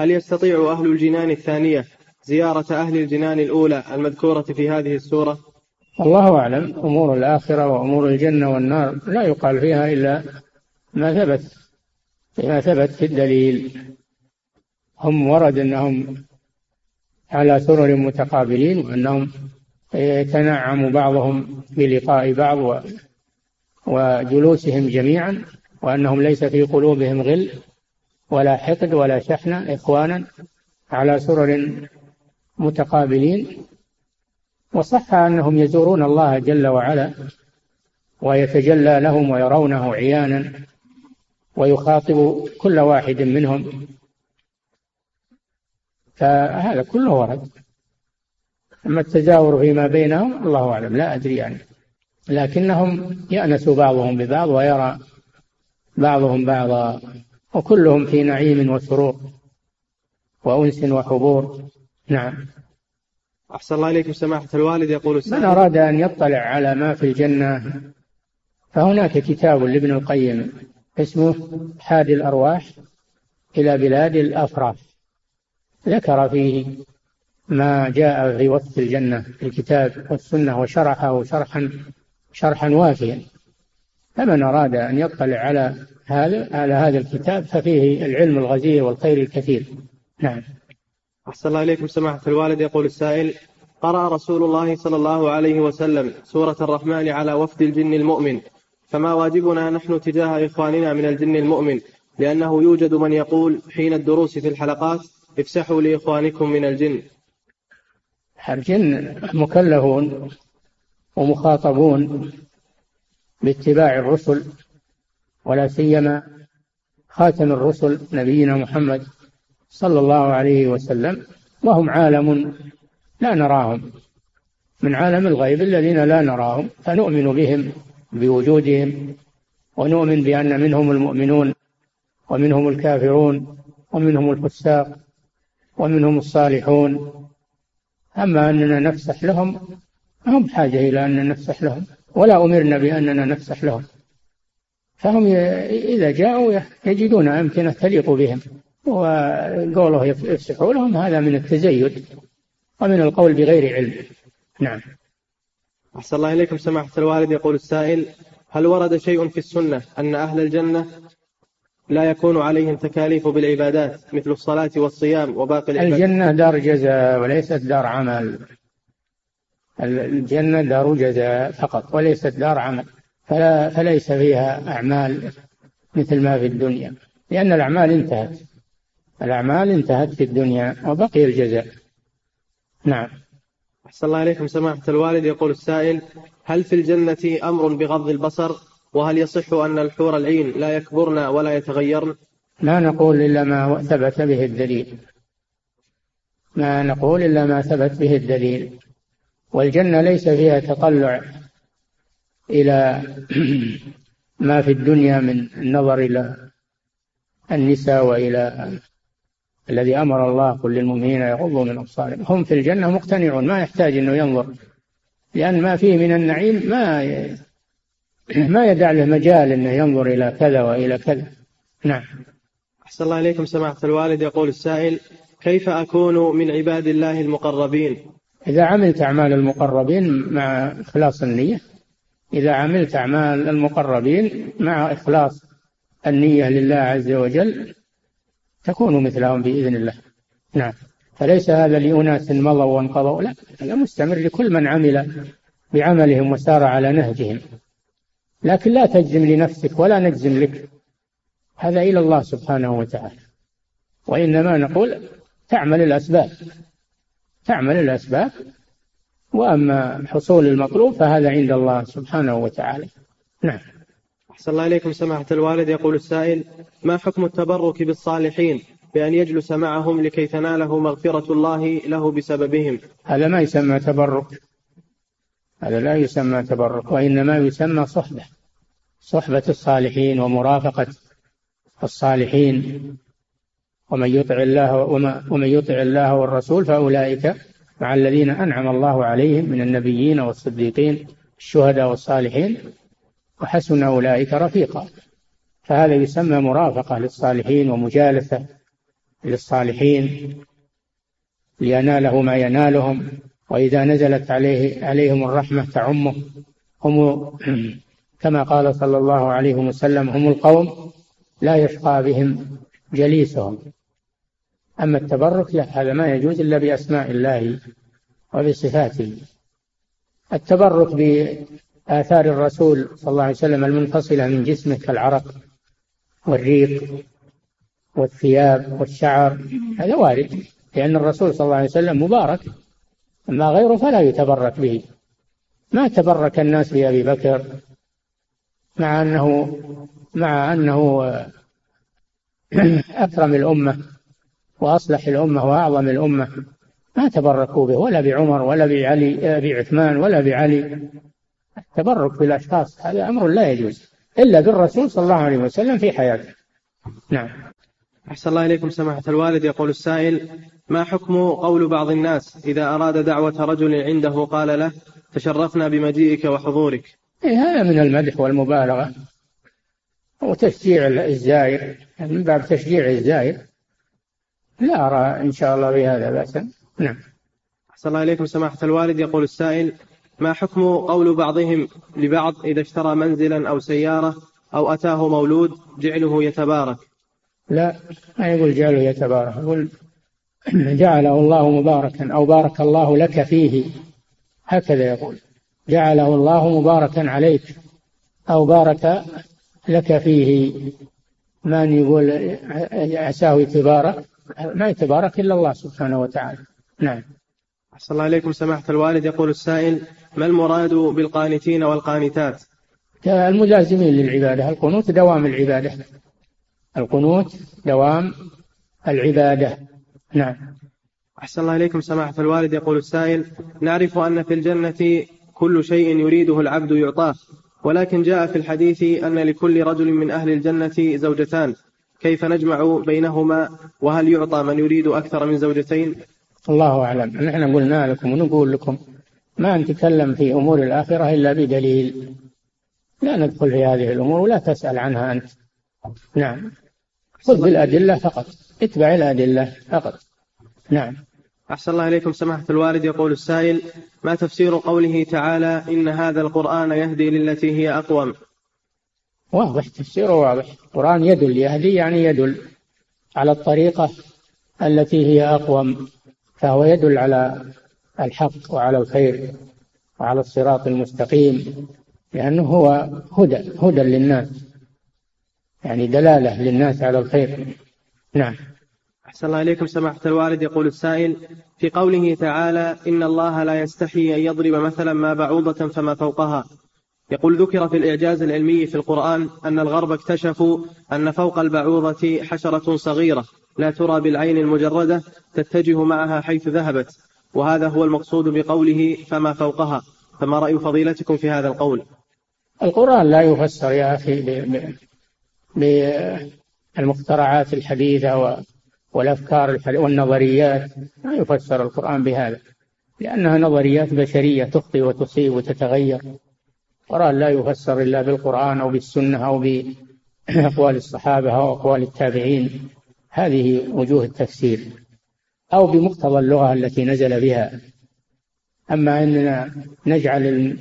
S4: هل يستطيع أهل الجنان الثانية زيارة أهل الجنان الأولى المذكورة في هذه السورة؟
S3: الله أعلم أمور الآخرة وأمور الجنة والنار لا يقال فيها إلا ما ثبت ما ثبت في الدليل هم ورد أنهم على سرر متقابلين وأنهم يتنعم بعضهم بلقاء بعض وجلوسهم جميعا وأنهم ليس في قلوبهم غل ولا حقد ولا شحنة إخوانا على سرر متقابلين وصح أنهم يزورون الله جل وعلا ويتجلى لهم ويرونه عيانا ويخاطب كل واحد منهم فهذا كله ورد أما التزاور فيما بينهم الله أعلم لا أدري يعني لكنهم يأنس بعضهم ببعض ويرى بعضهم بعضا وكلهم في نعيم وسرور وأنس وحبور
S4: نعم أحسن الله إليكم سماحة الوالد يقول
S3: من
S4: أراد
S3: أن يطلع على ما في الجنة فهناك كتاب لابن القيم اسمه حاد الأرواح إلى بلاد الأفراح ذكر فيه ما جاء في وصف الجنة في الكتاب والسنة وشرحه شرحا شرحا وافيا فمن أراد أن يطلع على هذا على هذا الكتاب ففيه العلم الغزير والخير الكثير نعم
S4: أحسن الله إليكم سماحة الوالد يقول السائل قرأ رسول الله صلى الله عليه وسلم سورة الرحمن على وفد الجن المؤمن فما واجبنا نحن تجاه إخواننا من الجن المؤمن لأنه يوجد من يقول حين الدروس في الحلقات افسحوا لإخوانكم من الجن
S3: الجن مكلفون ومخاطبون باتباع الرسل ولا سيما خاتم الرسل نبينا محمد صلى الله عليه وسلم وهم عالم لا نراهم من عالم الغيب الذين لا نراهم فنؤمن بهم بوجودهم ونؤمن بأن منهم المؤمنون ومنهم الكافرون ومنهم الفساق ومنهم الصالحون أما أننا نفسح لهم هم بحاجه إلى أن نفسح لهم ولا أمرنا بأننا نفسح لهم فهم إذا جاءوا يجدون أمكنة تليق بهم وقوله يفسحوا لهم هذا من التزيد ومن القول بغير علم نعم
S4: أحسن الله إليكم سماحة الوالد يقول السائل هل ورد شيء في السنة أن أهل الجنة لا يكون عليهم تكاليف بالعبادات مثل الصلاة والصيام وباقي العبادات
S3: الجنة دار جزاء وليست دار عمل الجنة دار جزاء فقط وليست دار عمل فلا فليس فيها أعمال مثل ما في الدنيا لأن الأعمال انتهت الأعمال انتهت في الدنيا وبقي الجزاء نعم أحسن
S4: الله إليكم سماحة الوالد يقول السائل هل في الجنة أمر بغض البصر وهل يصح أن الحور العين لا يكبرن ولا يتغيرن لا
S3: نقول إلا ما ثبت به الدليل ما نقول إلا ما ثبت به الدليل والجنة ليس فيها تطلع إلى ما في الدنيا من النظر إلى النساء وإلى الذي أمر الله قل للمؤمنين يغضوا من أبصارهم هم في الجنة مقتنعون ما يحتاج أنه ينظر لأن ما فيه من النعيم ما ما يدع له مجال أنه ينظر إلى كذا وإلى كذا نعم
S4: أحسن الله إليكم سماحة الوالد يقول السائل كيف أكون من عباد الله المقربين
S3: إذا عملت أعمال المقربين مع إخلاص النية إذا عملت أعمال المقربين مع إخلاص النية لله عز وجل تكون مثلهم بإذن الله نعم فليس هذا لأناس مضوا وانقضوا لا هذا مستمر لكل من عمل بعملهم وسار على نهجهم لكن لا تجزم لنفسك ولا نجزم لك هذا إلى الله سبحانه وتعالى وإنما نقول تعمل الأسباب تعمل الأسباب وأما حصول المطلوب فهذا عند الله سبحانه وتعالى نعم
S4: أحسن الله إليكم سماحة الوالد يقول السائل ما حكم التبرك بالصالحين بأن يجلس معهم لكي تناله مغفرة الله له بسببهم
S3: هذا ما يسمى تبرك هذا لا يسمى تبرك وإنما يسمى صحبة صحبة الصالحين ومرافقة الصالحين ومن يطع الله ومن يطع الله والرسول فأولئك مع الذين أنعم الله عليهم من النبيين والصديقين الشهداء والصالحين وحسن أولئك رفيقا فهذا يسمى مرافقة للصالحين ومجالسة للصالحين ليناله ما ينالهم وإذا نزلت عليه عليهم الرحمة تعمه هم كما قال صلى الله عليه وسلم هم القوم لا يشقى بهم جليسهم أما التبرك لا هذا ما يجوز إلا بأسماء الله وبصفاته التبرك بآثار الرسول صلى الله عليه وسلم المنفصلة من جسمه كالعرق والريق والثياب والشعر هذا وارد لأن الرسول صلى الله عليه وسلم مبارك أما غيره فلا يتبرك به ما تبرك الناس بأبي بكر مع أنه مع أنه آه، أكرم الأمة وأصلح الأمة وأعظم الأمة ما تبركوا به ولا بعمر ولا بعلي آه، بعثمان ولا بعلي التبرك بالأشخاص هذا أمر لا يجوز إلا بالرسول صلى الله عليه وسلم في حياته نعم
S4: أحسن الله إليكم سماحة الوالد يقول السائل ما حكم قول بعض الناس إذا أراد دعوة رجل عنده قال له تشرفنا بمجيئك وحضورك
S3: إيه هذا من المدح والمبالغة وتشجيع الزائر يعني من باب تشجيع الزائر لا أرى إن شاء الله بهذا بأسا نعم
S4: أحسن الله إليكم سماحة الوالد يقول السائل ما حكم قول بعضهم لبعض إذا اشترى منزلا أو سيارة أو أتاه مولود جعله يتبارك
S3: لا ما يقول جعله يتبارك يقول جعله الله مباركا أو بارك الله لك فيه هكذا يقول جعله الله مباركا عليك أو بارك لك فيه من يقول عساه يتبارك ما يتبارك إلا الله سبحانه وتعالى نعم
S4: أحسن الله إليكم سماحة الوالد يقول السائل ما المراد بالقانتين والقانتات
S3: الملازمين للعبادة القنوت دوام العبادة القنوت دوام العبادة نعم
S4: أحسن الله إليكم سماحة الوالد يقول السائل نعرف أن في الجنة كل شيء يريده العبد يعطاه ولكن جاء في الحديث أن لكل رجل من أهل الجنة زوجتان كيف نجمع بينهما وهل يعطى من يريد أكثر من زوجتين
S3: الله أعلم نحن قلنا لكم ونقول لكم ما نتكلم في أمور الآخرة إلا بدليل لا ندخل في هذه الأمور ولا تسأل عنها أنت نعم خذ بالأدلة فقط اتبع الأدلة فقط نعم
S4: أحسن الله إليكم سماحة الوالد يقول السائل ما تفسير قوله تعالى إن هذا القرآن يهدي للتي هي أقوم
S3: واضح تفسيره واضح القرآن يدل يهدي يعني يدل على الطريقة التي هي أقوم فهو يدل على الحق وعلى الخير وعلى الصراط المستقيم لأنه هو هدى هدى للناس يعني دلالة للناس على الخير نعم
S4: أحسن الله إليكم سماحة الوالد يقول السائل في قوله تعالى إن الله لا يستحي أن يضرب مثلا ما بعوضة فما فوقها يقول ذكر في الإعجاز العلمي في القرآن أن الغرب اكتشفوا أن فوق البعوضة حشرة صغيرة لا ترى بالعين المجردة تتجه معها حيث ذهبت وهذا هو المقصود بقوله فما فوقها فما رأي فضيلتكم في هذا القول
S3: القرآن لا يفسر يا أخي بالمخترعات الحديثة والأفكار والنظريات لا يفسر القرآن بهذا لأنها نظريات بشرية تخطي وتصيب وتتغير القرآن لا يفسر إلا بالقرآن أو بالسنة أو بأقوال الصحابة أو أقوال التابعين هذه وجوه التفسير أو بمقتضى اللغة التي نزل بها أما أننا نجعل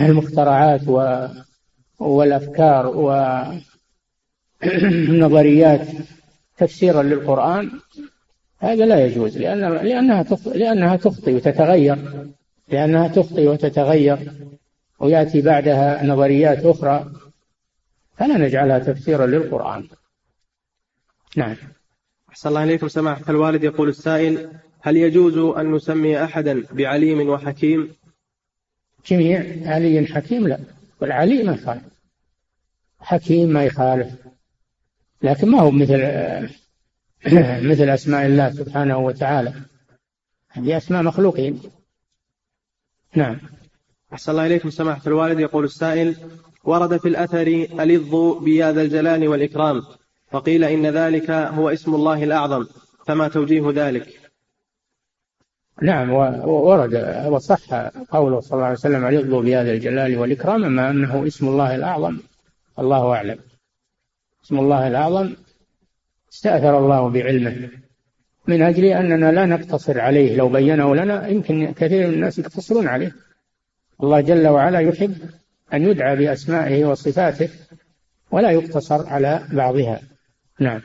S3: المخترعات والأفكار والنظريات تفسيرا للقرآن هذا لا يجوز لأن لأنها لأنها تخطي وتتغير لأنها تخطي وتتغير ويأتي بعدها نظريات أخرى فلا نجعلها تفسيرا للقرآن نعم
S4: أحسن الله إليكم سماحة الوالد يقول السائل هل يجوز أن نسمي أحدا بعليم وحكيم
S3: جميع علي حكيم لا والعلي ما يخالف حكيم ما يخالف لكن ما هو مثل مثل أسماء الله سبحانه وتعالى هذه أسماء مخلوقين نعم
S4: أحسن الله إليكم سماحة الوالد يقول السائل ورد في الأثر ألظ بيا ذا الجلال والإكرام وقيل إن ذلك هو اسم الله الأعظم فما توجيه ذلك
S3: نعم ورد وصح قوله صلى الله عليه وسلم ألظ ذا الجلال والإكرام أما أنه اسم الله الأعظم الله أعلم اسم الله الأعظم استأثر الله بعلمه من أجل أننا لا نقتصر عليه لو بينه لنا يمكن كثير من الناس يقتصرون عليه الله جل وعلا يحب أن يدعى بأسمائه وصفاته ولا يقتصر على بعضها نعم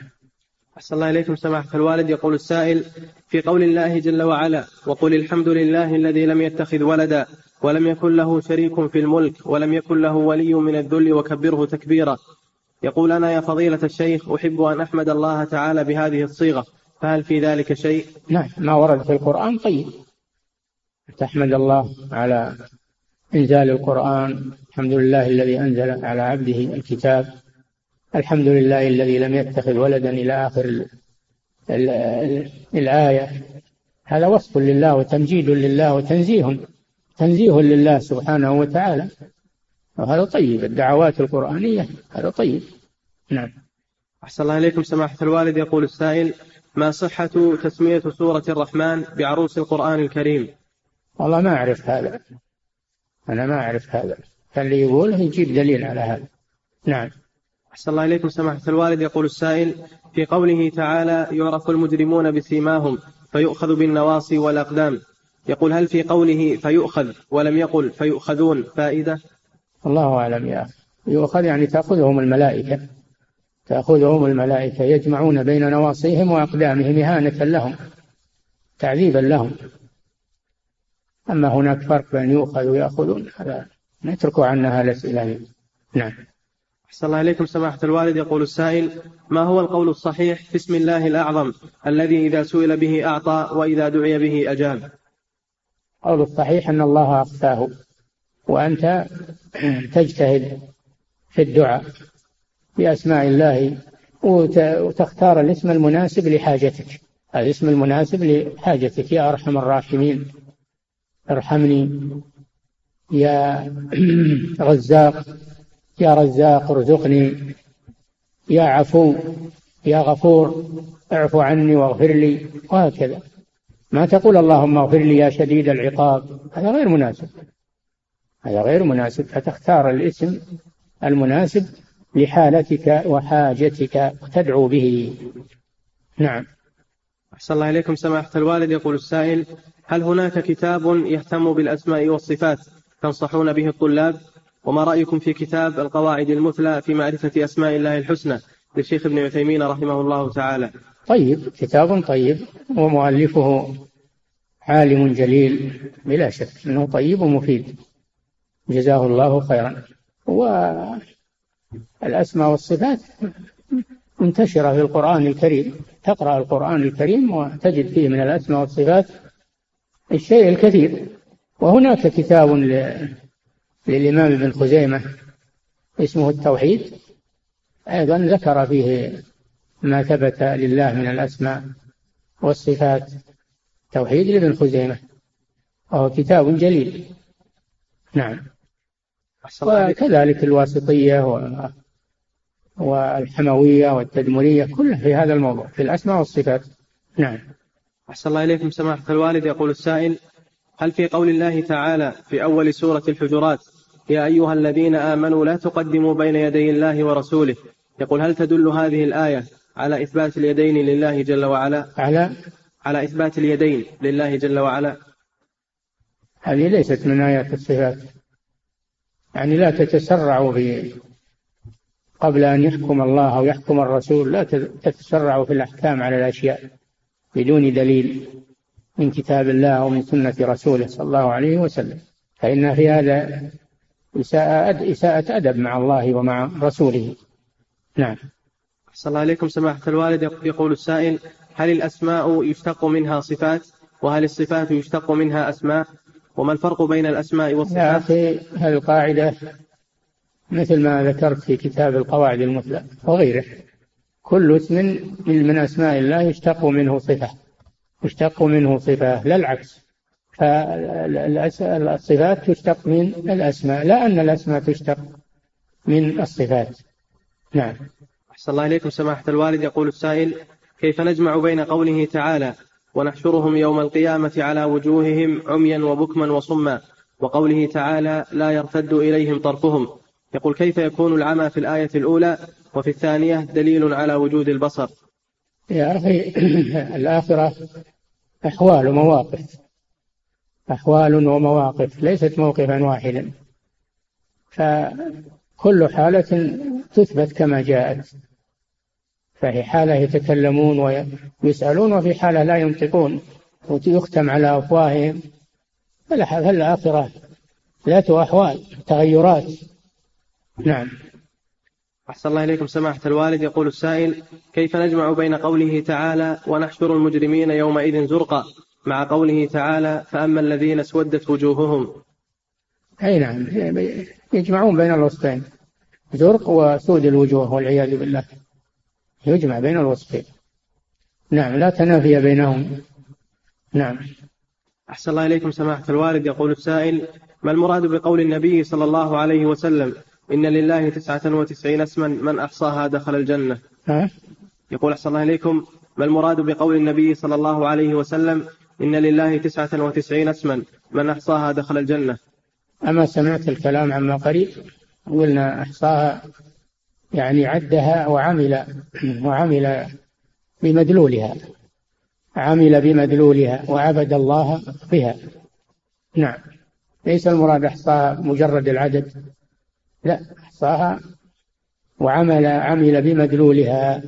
S4: أحسن الله إليكم سماحة الوالد يقول السائل في قول الله جل وعلا وقل الحمد لله الذي لم يتخذ ولدا ولم يكن له شريك في الملك ولم يكن له ولي من الذل وكبره تكبيرا يقول أنا يا فضيلة الشيخ أحب أن أحمد الله تعالى بهذه الصيغة فهل في ذلك شيء؟
S3: نعم ما ورد في القرآن طيب تحمد الله على إنزال القرآن الحمد لله الذي أنزل على عبده الكتاب الحمد لله الذي لم يتخذ ولدا إلى آخر الآية هذا وصف لله وتمجيد لله وتنزيه تنزيه لله سبحانه وتعالى وهذا طيب الدعوات القرآنية هذا طيب نعم
S4: أحسن الله إليكم سماحة الوالد يقول السائل ما صحة تسمية سورة الرحمن بعروس القرآن الكريم
S3: والله ما أعرف هذا أنا ما أعرف هذا فاللي يقوله يجيب دليل على هذا نعم أحسن
S4: الله إليكم سماحة الوالد يقول السائل في قوله تعالى يعرف المجرمون بسيماهم فيؤخذ بالنواصي والأقدام يقول هل في قوله فيؤخذ ولم يقل فيؤخذون فائدة
S3: الله أعلم يا أخي يؤخذ يعني تأخذهم الملائكة تأخذهم الملائكة يجمعون بين نواصيهم وأقدامهم إهانة لهم تعذيبا لهم أما هناك فرق بين يؤخذ ويأخذون هذا نترك عنها الأسئلة نعم
S4: أحسن الله إليكم سماحة الوالد يقول السائل ما هو القول الصحيح في اسم الله الأعظم الذي إذا سئل به أعطى وإذا دعي به أجاب
S3: القول الصحيح أن الله أخفاه وأنت تجتهد في الدعاء بأسماء الله وتختار الاسم المناسب لحاجتك الاسم المناسب لحاجتك يا أرحم الراحمين ارحمني يا رزاق يا رزاق ارزقني يا عفو يا غفور اعف عني واغفر لي وهكذا ما تقول اللهم اغفر لي يا شديد العقاب هذا غير مناسب هذا غير مناسب فتختار الاسم المناسب لحالتك وحاجتك وتدعو به نعم
S4: أحسن الله إليكم سماحة الوالد يقول السائل هل هناك كتاب يهتم بالأسماء والصفات تنصحون به الطلاب وما رأيكم في كتاب القواعد المثلى في معرفة أسماء الله الحسنى للشيخ ابن عثيمين رحمه الله تعالى
S3: طيب كتاب طيب ومؤلفه عالم جليل بلا شك انه طيب ومفيد جزاه الله خيرا والاسماء والصفات منتشره في القران الكريم تقرا القران الكريم وتجد فيه من الاسماء والصفات الشيء الكثير وهناك كتاب للإمام ابن خزيمة اسمه التوحيد أيضا ذكر فيه ما ثبت لله من الأسماء والصفات توحيد لابن خزيمة وهو كتاب جليل نعم وكذلك الواسطية والحموية والتدمرية كلها في هذا الموضوع في الأسماء والصفات نعم
S4: أحسن الله إليكم سماحة الوالد يقول السائل هل في قول الله تعالى في أول سورة الحجرات يا أيها الذين آمنوا لا تقدموا بين يدي الله ورسوله يقول هل تدل هذه الآية على إثبات اليدين لله جل وعلا
S3: على
S4: على إثبات اليدين لله جل وعلا
S3: هذه ليست من آيات الصفات يعني لا تتسرعوا في قبل أن يحكم الله أو يحكم الرسول لا تتسرعوا في الأحكام على الأشياء بدون دليل من كتاب الله أو من سنة رسوله صلى الله عليه وسلم فإن في هذا إساءة, إساءة أدب مع الله ومع رسوله نعم
S4: صلى الله عليكم سماحة الوالد يقول السائل هل الأسماء يشتق منها صفات وهل الصفات يشتق منها أسماء وما الفرق بين الأسماء والصفات يا أخي هذه
S3: القاعدة مثل ما ذكرت في كتاب القواعد المثلى وغيره كل اسم من أسماء الله يشتق منه صفة يشتق منه صفة لا العكس فالصفات تشتق من الأسماء لا أن الأسماء تشتق من الصفات نعم
S4: أحسن الله إليكم سماحة الوالد يقول السائل كيف نجمع بين قوله تعالى ونحشرهم يوم القيامة على وجوههم عميا وبكما وصما وقوله تعالى لا يرتد إليهم طرفهم يقول كيف يكون العمى في الآية الأولى وفي الثانية دليل على وجود البصر
S3: يا أخي الآخرة أحوال ومواقف أحوال ومواقف ليست موقفا واحدا فكل حالة تثبت كما جاءت ففي حالة يتكلمون ويسألون وفي حالة لا ينطقون ويختم على أفواههم فالآخرة ذات أحوال تغيرات نعم
S4: أحسن الله إليكم سماحة الوالد يقول السائل كيف نجمع بين قوله تعالى ونحشر المجرمين يومئذ زرقا مع قوله تعالى فأما الذين اسودت وجوههم
S3: أي نعم يجمعون بين الوصفين زرق وسود الوجوه والعياذ بالله يجمع بين الوصفين نعم لا تنافي بينهم نعم
S4: أحسن الله إليكم سماحة الوالد يقول السائل ما المراد بقول النبي صلى الله عليه وسلم إن لله تسعة وتسعين اسما من أحصاها دخل الجنة ها؟ يقول أحسن الله إليكم ما المراد بقول النبي صلى الله عليه وسلم إن لله تسعة وتسعين اسما من أحصاها دخل الجنة
S3: أما سمعت الكلام عما قريب قلنا أحصاها يعني عدها وعمل وعمل بمدلولها عمل بمدلولها وعبد الله بها نعم ليس المراد احصاها مجرد العدد لا أحصاها وعمل عمل بمدلولها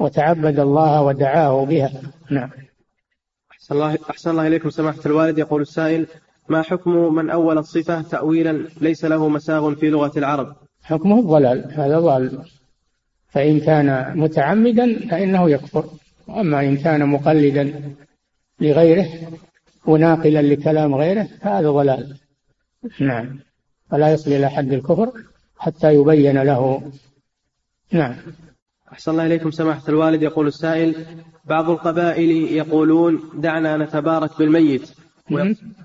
S3: وتعبد الله ودعاه بها نعم أحسن الله,
S4: أحسن الله إليكم سماحة الوالد يقول السائل ما حكم من أول الصفة تأويلا ليس له مساغ في لغة العرب
S3: حكمه الضلال هذا ضلال فإن كان متعمدا فإنه يكفر وأما إن كان مقلدا لغيره وناقلا لكلام غيره فهذا ضلال نعم فلا يصل إلى حد الكفر حتى يبين له نعم
S4: أحسن الله إليكم سماحة الوالد يقول السائل بعض القبائل يقولون دعنا نتبارك بالميت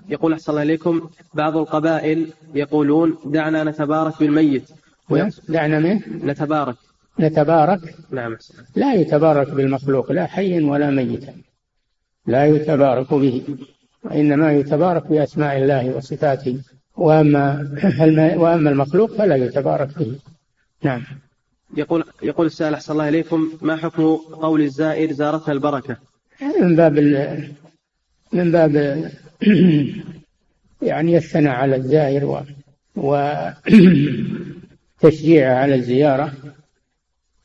S4: يقول أحسن الله إليكم بعض القبائل يقولون دعنا نتبارك بالميت
S3: نعم. دعنا منه
S4: نتبارك
S3: نتبارك
S4: نعم
S3: لا يتبارك بالمخلوق لا حيا ولا ميتا لا يتبارك به وإنما يتبارك بأسماء الله وصفاته وأما وأما المخلوق فلا يتبارك به. نعم
S4: يقول يقول السائل أحسن الله إليكم ما حكم قول الزائر زارتها البركة
S3: من باب من باب يعني الثناء على الزائر و, و... تشجيعه على الزيارة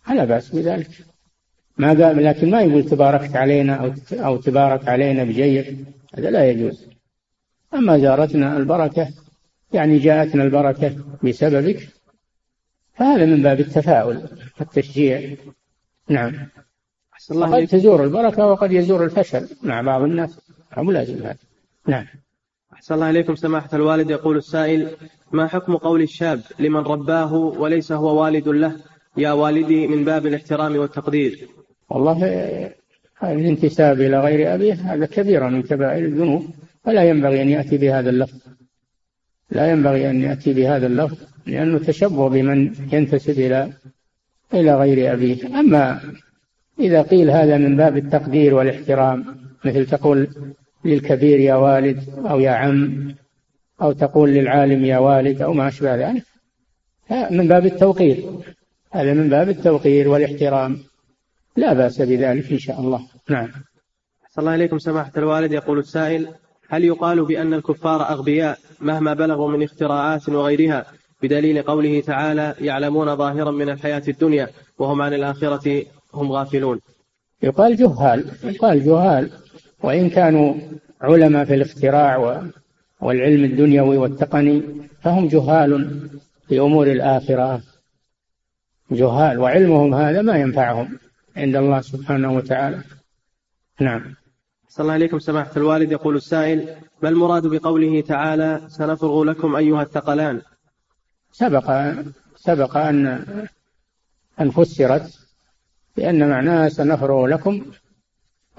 S3: على بأس بذلك ما قال لكن ما يقول تباركت علينا أو أو تبارك علينا بجير هذا لا يجوز أما زارتنا البركة يعني جاءتنا البركة بسببك فهذا من باب التفاؤل والتشجيع نعم الله قد تزور البركة وقد يزور الفشل مع بعض الناس أو لازم هذا نعم
S4: أحسن الله إليكم سماحة الوالد يقول السائل ما حكم قول الشاب لمن رباه وليس هو والد له يا والدي من باب الاحترام والتقدير
S3: والله الانتساب إلى غير أبيه هذا كبيرا من كبائر الذنوب فلا ينبغي أن يأتي بهذا اللفظ لا ينبغي أن يأتي بهذا اللفظ لأنه تشبه بمن ينتسب إلى إلى غير أبيه أما إذا قيل هذا من باب التقدير والاحترام مثل تقول للكبير يا والد أو يا عم أو تقول للعالم يا والد أو ما أشبه ذلك من باب التوقير هذا من باب التوقير والاحترام لا بأس بذلك إن شاء الله نعم
S4: أحسن الله إليكم سماحة الوالد يقول السائل هل يقال بأن الكفار أغبياء مهما بلغوا من اختراعات وغيرها بدليل قوله تعالى يعلمون ظاهرا من الحياة الدنيا وهم عن الآخرة هم غافلون
S3: يقال جهال يقال جهال وإن كانوا علماء في الاختراع والعلم الدنيوي والتقني فهم جهال في أمور الآخرة جهال وعلمهم هذا ما ينفعهم عند الله سبحانه وتعالى نعم
S4: صلى الله عليكم سماحة الوالد يقول السائل ما المراد بقوله تعالى سنفرغ لكم أيها الثقلان
S3: سبق سبق أن أن فسرت بأن معناها سنفرغ لكم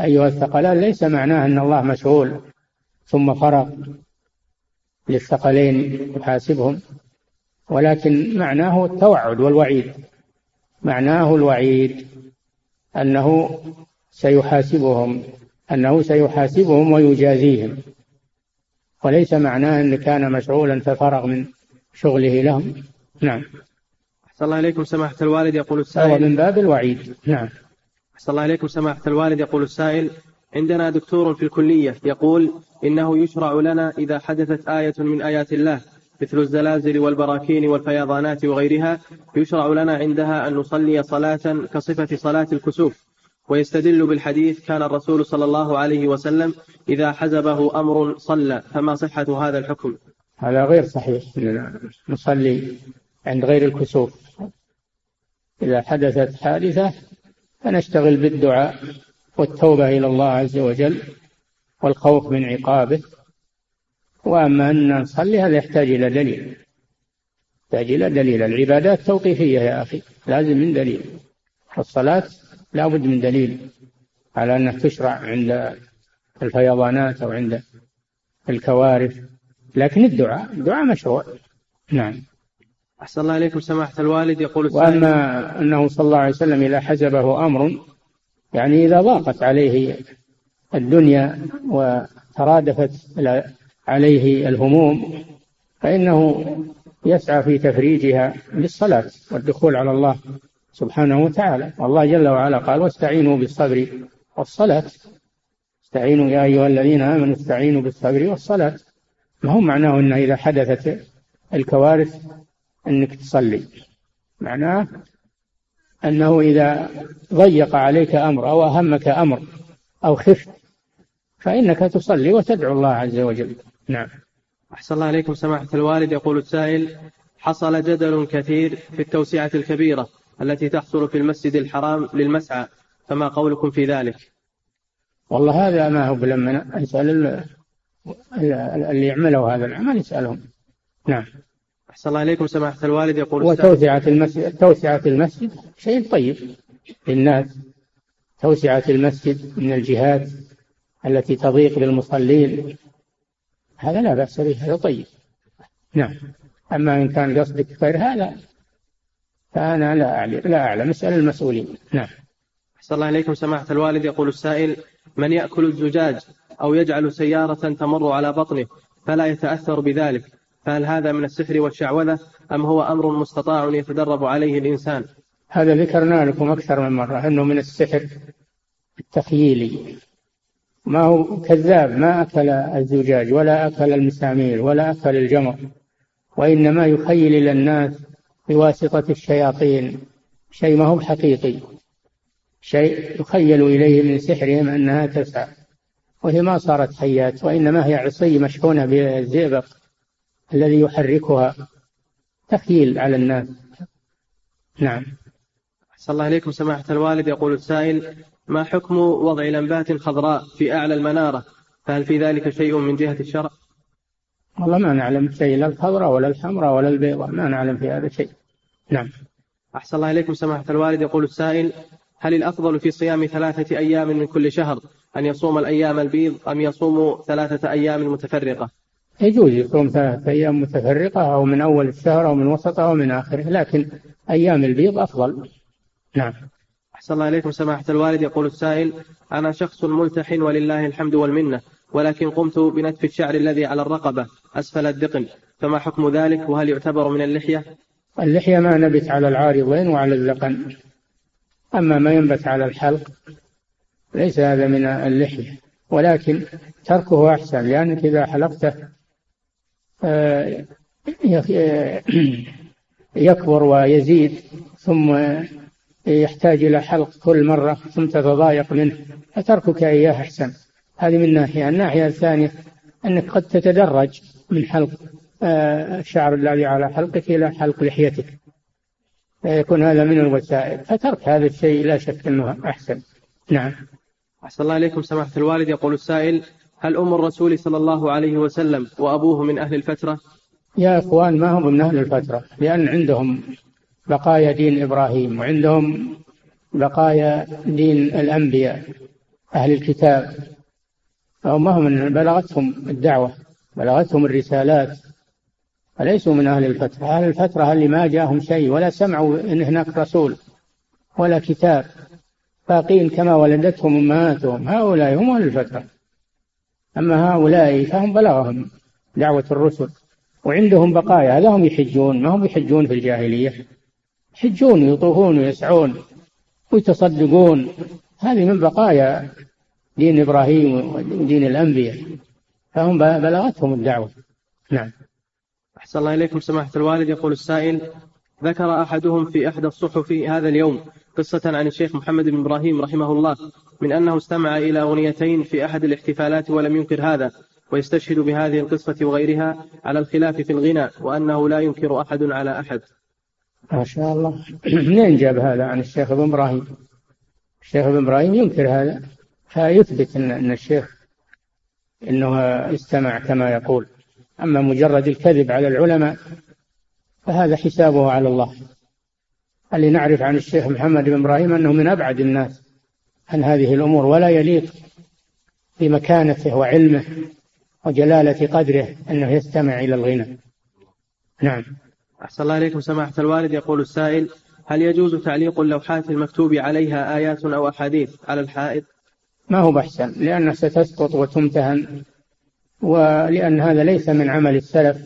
S3: أيها الثقلان ليس معناه أن الله مشغول ثم فرغ للثقلين يحاسبهم ولكن معناه التوعد والوعيد معناه الوعيد أنه سيحاسبهم أنه سيحاسبهم ويجازيهم وليس معناه أن كان مشغولا ففرغ من شغله لهم نعم
S4: أحسن الله إليكم سماحة الوالد يقول السائل
S3: من باب الوعيد نعم
S4: أحسن الله إليكم سماحة الوالد يقول السائل عندنا دكتور في الكلية يقول إنه يشرع لنا إذا حدثت آية من آيات الله مثل الزلازل والبراكين والفيضانات وغيرها يشرع لنا عندها أن نصلي صلاة كصفة صلاة الكسوف ويستدل بالحديث كان الرسول صلى الله عليه وسلم إذا حزبه أمر صلى فما صحة هذا الحكم
S3: هذا غير صحيح نصلي عند غير الكسوف إذا حدثت حادثة فنشتغل بالدعاء والتوبة إلى الله عز وجل والخوف من عقابه وأما أن نصلي هذا يحتاج إلى دليل يحتاج إلى دليل العبادات توقيفية يا أخي لازم من دليل الصلاة لا بد من دليل على أنك تشرع عند الفيضانات أو عند الكوارث لكن الدعاء الدعاء مشروع نعم
S4: أحسن الله إليكم سماحة الوالد يقول وأما
S3: أنه صلى الله عليه وسلم إذا حزبه أمر يعني إذا ضاقت عليه الدنيا وترادفت عليه الهموم فإنه يسعى في تفريجها للصلاة والدخول على الله سبحانه وتعالى والله جل وعلا قال واستعينوا بالصبر والصلاة استعينوا يا أيها الذين آمنوا استعينوا بالصبر والصلاة ما هو معناه أن إذا حدثت الكوارث أنك تصلي معناه أنه إذا ضيق عليك أمر أو أهمك أمر أو خفت فإنك تصلي وتدعو الله عز وجل نعم
S4: أحسن الله عليكم سماحة الوالد يقول السائل حصل جدل كثير في التوسعة الكبيرة التي تحصل في المسجد الحرام للمسعى فما قولكم في ذلك
S3: والله هذا ما هو لما اسال اللي يعملوا هذا العمل يسألهم نعم
S4: أحسن الله إليكم سماحة الوالد يقول وتوسعة
S3: المسجد توسعة المسجد شيء طيب للناس توسعة المسجد من الجهات التي تضيق للمصلين هذا لا بأس به هذا طيب نعم أما إن كان قصدك غير هذا فأنا لا أعلم لا أعلم اسأل المسؤولين نعم
S4: أحسن الله إليكم سماحة الوالد يقول السائل من يأكل الزجاج أو يجعل سيارة تمر على بطنه فلا يتأثر بذلك فهل هذا من السحر والشعوذة أم هو أمر مستطاع يتدرب عليه الإنسان
S3: هذا ذكرنا لكم أكثر من مرة أنه من السحر التخييلي ما هو كذاب ما أكل الزجاج ولا أكل المسامير ولا أكل الجمر وإنما يخيل إلى الناس بواسطة الشياطين شيء ما هو حقيقي شيء يخيل إليه من سحرهم أنها تسعى وهي ما صارت حيات وإنما هي عصي مشحونة بالزئبق الذي يحركها تخيل على الناس نعم
S4: صلى الله عليكم سماحة الوالد يقول السائل ما حكم وضع لمبات خضراء في أعلى المنارة فهل في ذلك شيء من جهة الشرع؟
S3: والله ما نعلم شيء لا الخضراء ولا الحمراء ولا البيضاء ما نعلم في هذا شيء نعم
S4: أحسن الله إليكم سماحة الوالد يقول السائل هل الأفضل في صيام ثلاثة أيام من كل شهر أن يصوم الأيام البيض أم يصوم ثلاثة أيام متفرقة
S3: يجوز يصوم ثلاثة أيام متفرقة أو من أول الشهر أو من وسطه أو من آخره لكن أيام البيض أفضل نعم
S4: أحسن الله إليكم سماحة الوالد يقول السائل أنا شخص ملتحن ولله الحمد والمنة ولكن قمت بنتف الشعر الذي على الرقبة أسفل الدقن فما حكم ذلك وهل يعتبر من اللحية
S3: اللحية ما نبت على العارضين وعلى الذقن أما ما ينبت على الحلق ليس هذا من اللحية ولكن تركه أحسن لأنك إذا حلقته آه، آه، يكبر ويزيد ثم يحتاج إلى حلق كل مرة ثم تتضايق منه فتركك إياه أحسن هذه من ناحية الناحية الثانية أنك قد تتدرج من حلق آه، شعر الذي على حلقك إلى حلق لحيتك فيكون هذا من الوسائل فترك هذا الشيء لا شك أنه أحسن نعم أحسن
S4: الله إليكم سماحة الوالد يقول السائل هل أم الرسول صلى الله عليه وسلم وأبوه من أهل الفترة؟
S3: يا إخوان ما هم من أهل الفترة لأن عندهم بقايا دين إبراهيم وعندهم بقايا دين الأنبياء أهل الكتاب فهم هم بلغتهم الدعوة بلغتهم الرسالات فليسوا من أهل الفترة أهل الفترة اللي ما جاهم شيء ولا سمعوا إن هناك رسول ولا كتاب باقين كما ولدتهم أمهاتهم هؤلاء هم أهل الفترة أما هؤلاء فهم بلغهم دعوة الرسل وعندهم بقايا لهم يحجون ما هم يحجون في الجاهلية يحجون ويطوفون ويسعون ويتصدقون هذه من بقايا دين إبراهيم ودين الأنبياء فهم بلغتهم الدعوة نعم
S4: أحسن الله إليكم سماحة الوالد يقول السائل ذكر أحدهم في إحدى الصحف هذا اليوم قصة عن الشيخ محمد بن إبراهيم رحمه الله من أنه استمع إلى أغنيتين في أحد الاحتفالات ولم ينكر هذا ويستشهد بهذه القصة وغيرها على الخلاف في الغنى وأنه لا ينكر أحد على أحد
S3: ما شاء الله منين جاب هذا عن الشيخ ابن إبراهيم الشيخ ابن إبراهيم ينكر هذا فيثبت أن الشيخ أنه استمع كما يقول أما مجرد الكذب على العلماء فهذا حسابه على الله اللي نعرف عن الشيخ محمد بن إبراهيم أنه من أبعد الناس عن هذه الأمور ولا يليق بمكانته وعلمه وجلالة قدره أنه يستمع إلى الغنى نعم
S4: أحسن الله إليكم سماحة الوالد يقول السائل هل يجوز تعليق اللوحات المكتوب عليها آيات أو أحاديث على الحائط
S3: ما هو بأحسن لأنه ستسقط وتمتهن ولأن هذا ليس من عمل السلف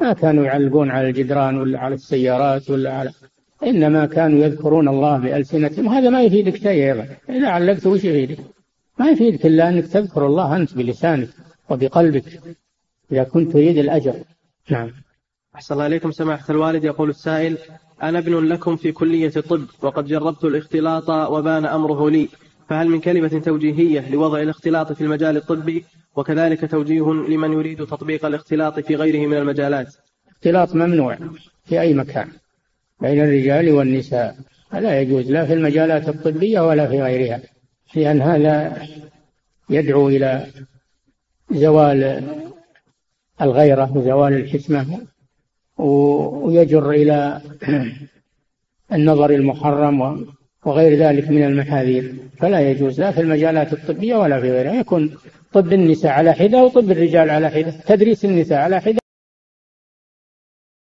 S3: ما كانوا يعلقون على الجدران ولا على السيارات ولا على إنما كانوا يذكرون الله بألسنتهم وهذا ما يفيدك شيء أيضا إذا علقت وش يفيدك؟ ما يفيدك إلا أنك تذكر الله أنت بلسانك وبقلبك إذا كنت تريد الأجر نعم
S4: أحسن الله إليكم سماحة الوالد يقول السائل أنا ابن لكم في كلية الطب وقد جربت الاختلاط وبان أمره لي فهل من كلمة توجيهية لوضع الاختلاط في المجال الطبي وكذلك توجيه لمن يريد تطبيق الاختلاط في غيره من المجالات اختلاط
S3: ممنوع في أي مكان بين الرجال والنساء لا يجوز لا في المجالات الطبية ولا في غيرها لأن هذا يدعو إلى زوال الغيرة وزوال الحكمة ويجر إلى النظر المحرم وغير ذلك من المحاذير فلا يجوز لا في المجالات الطبية ولا في غيرها يكون طب النساء على حدة وطب الرجال على حدة تدريس النساء على حدة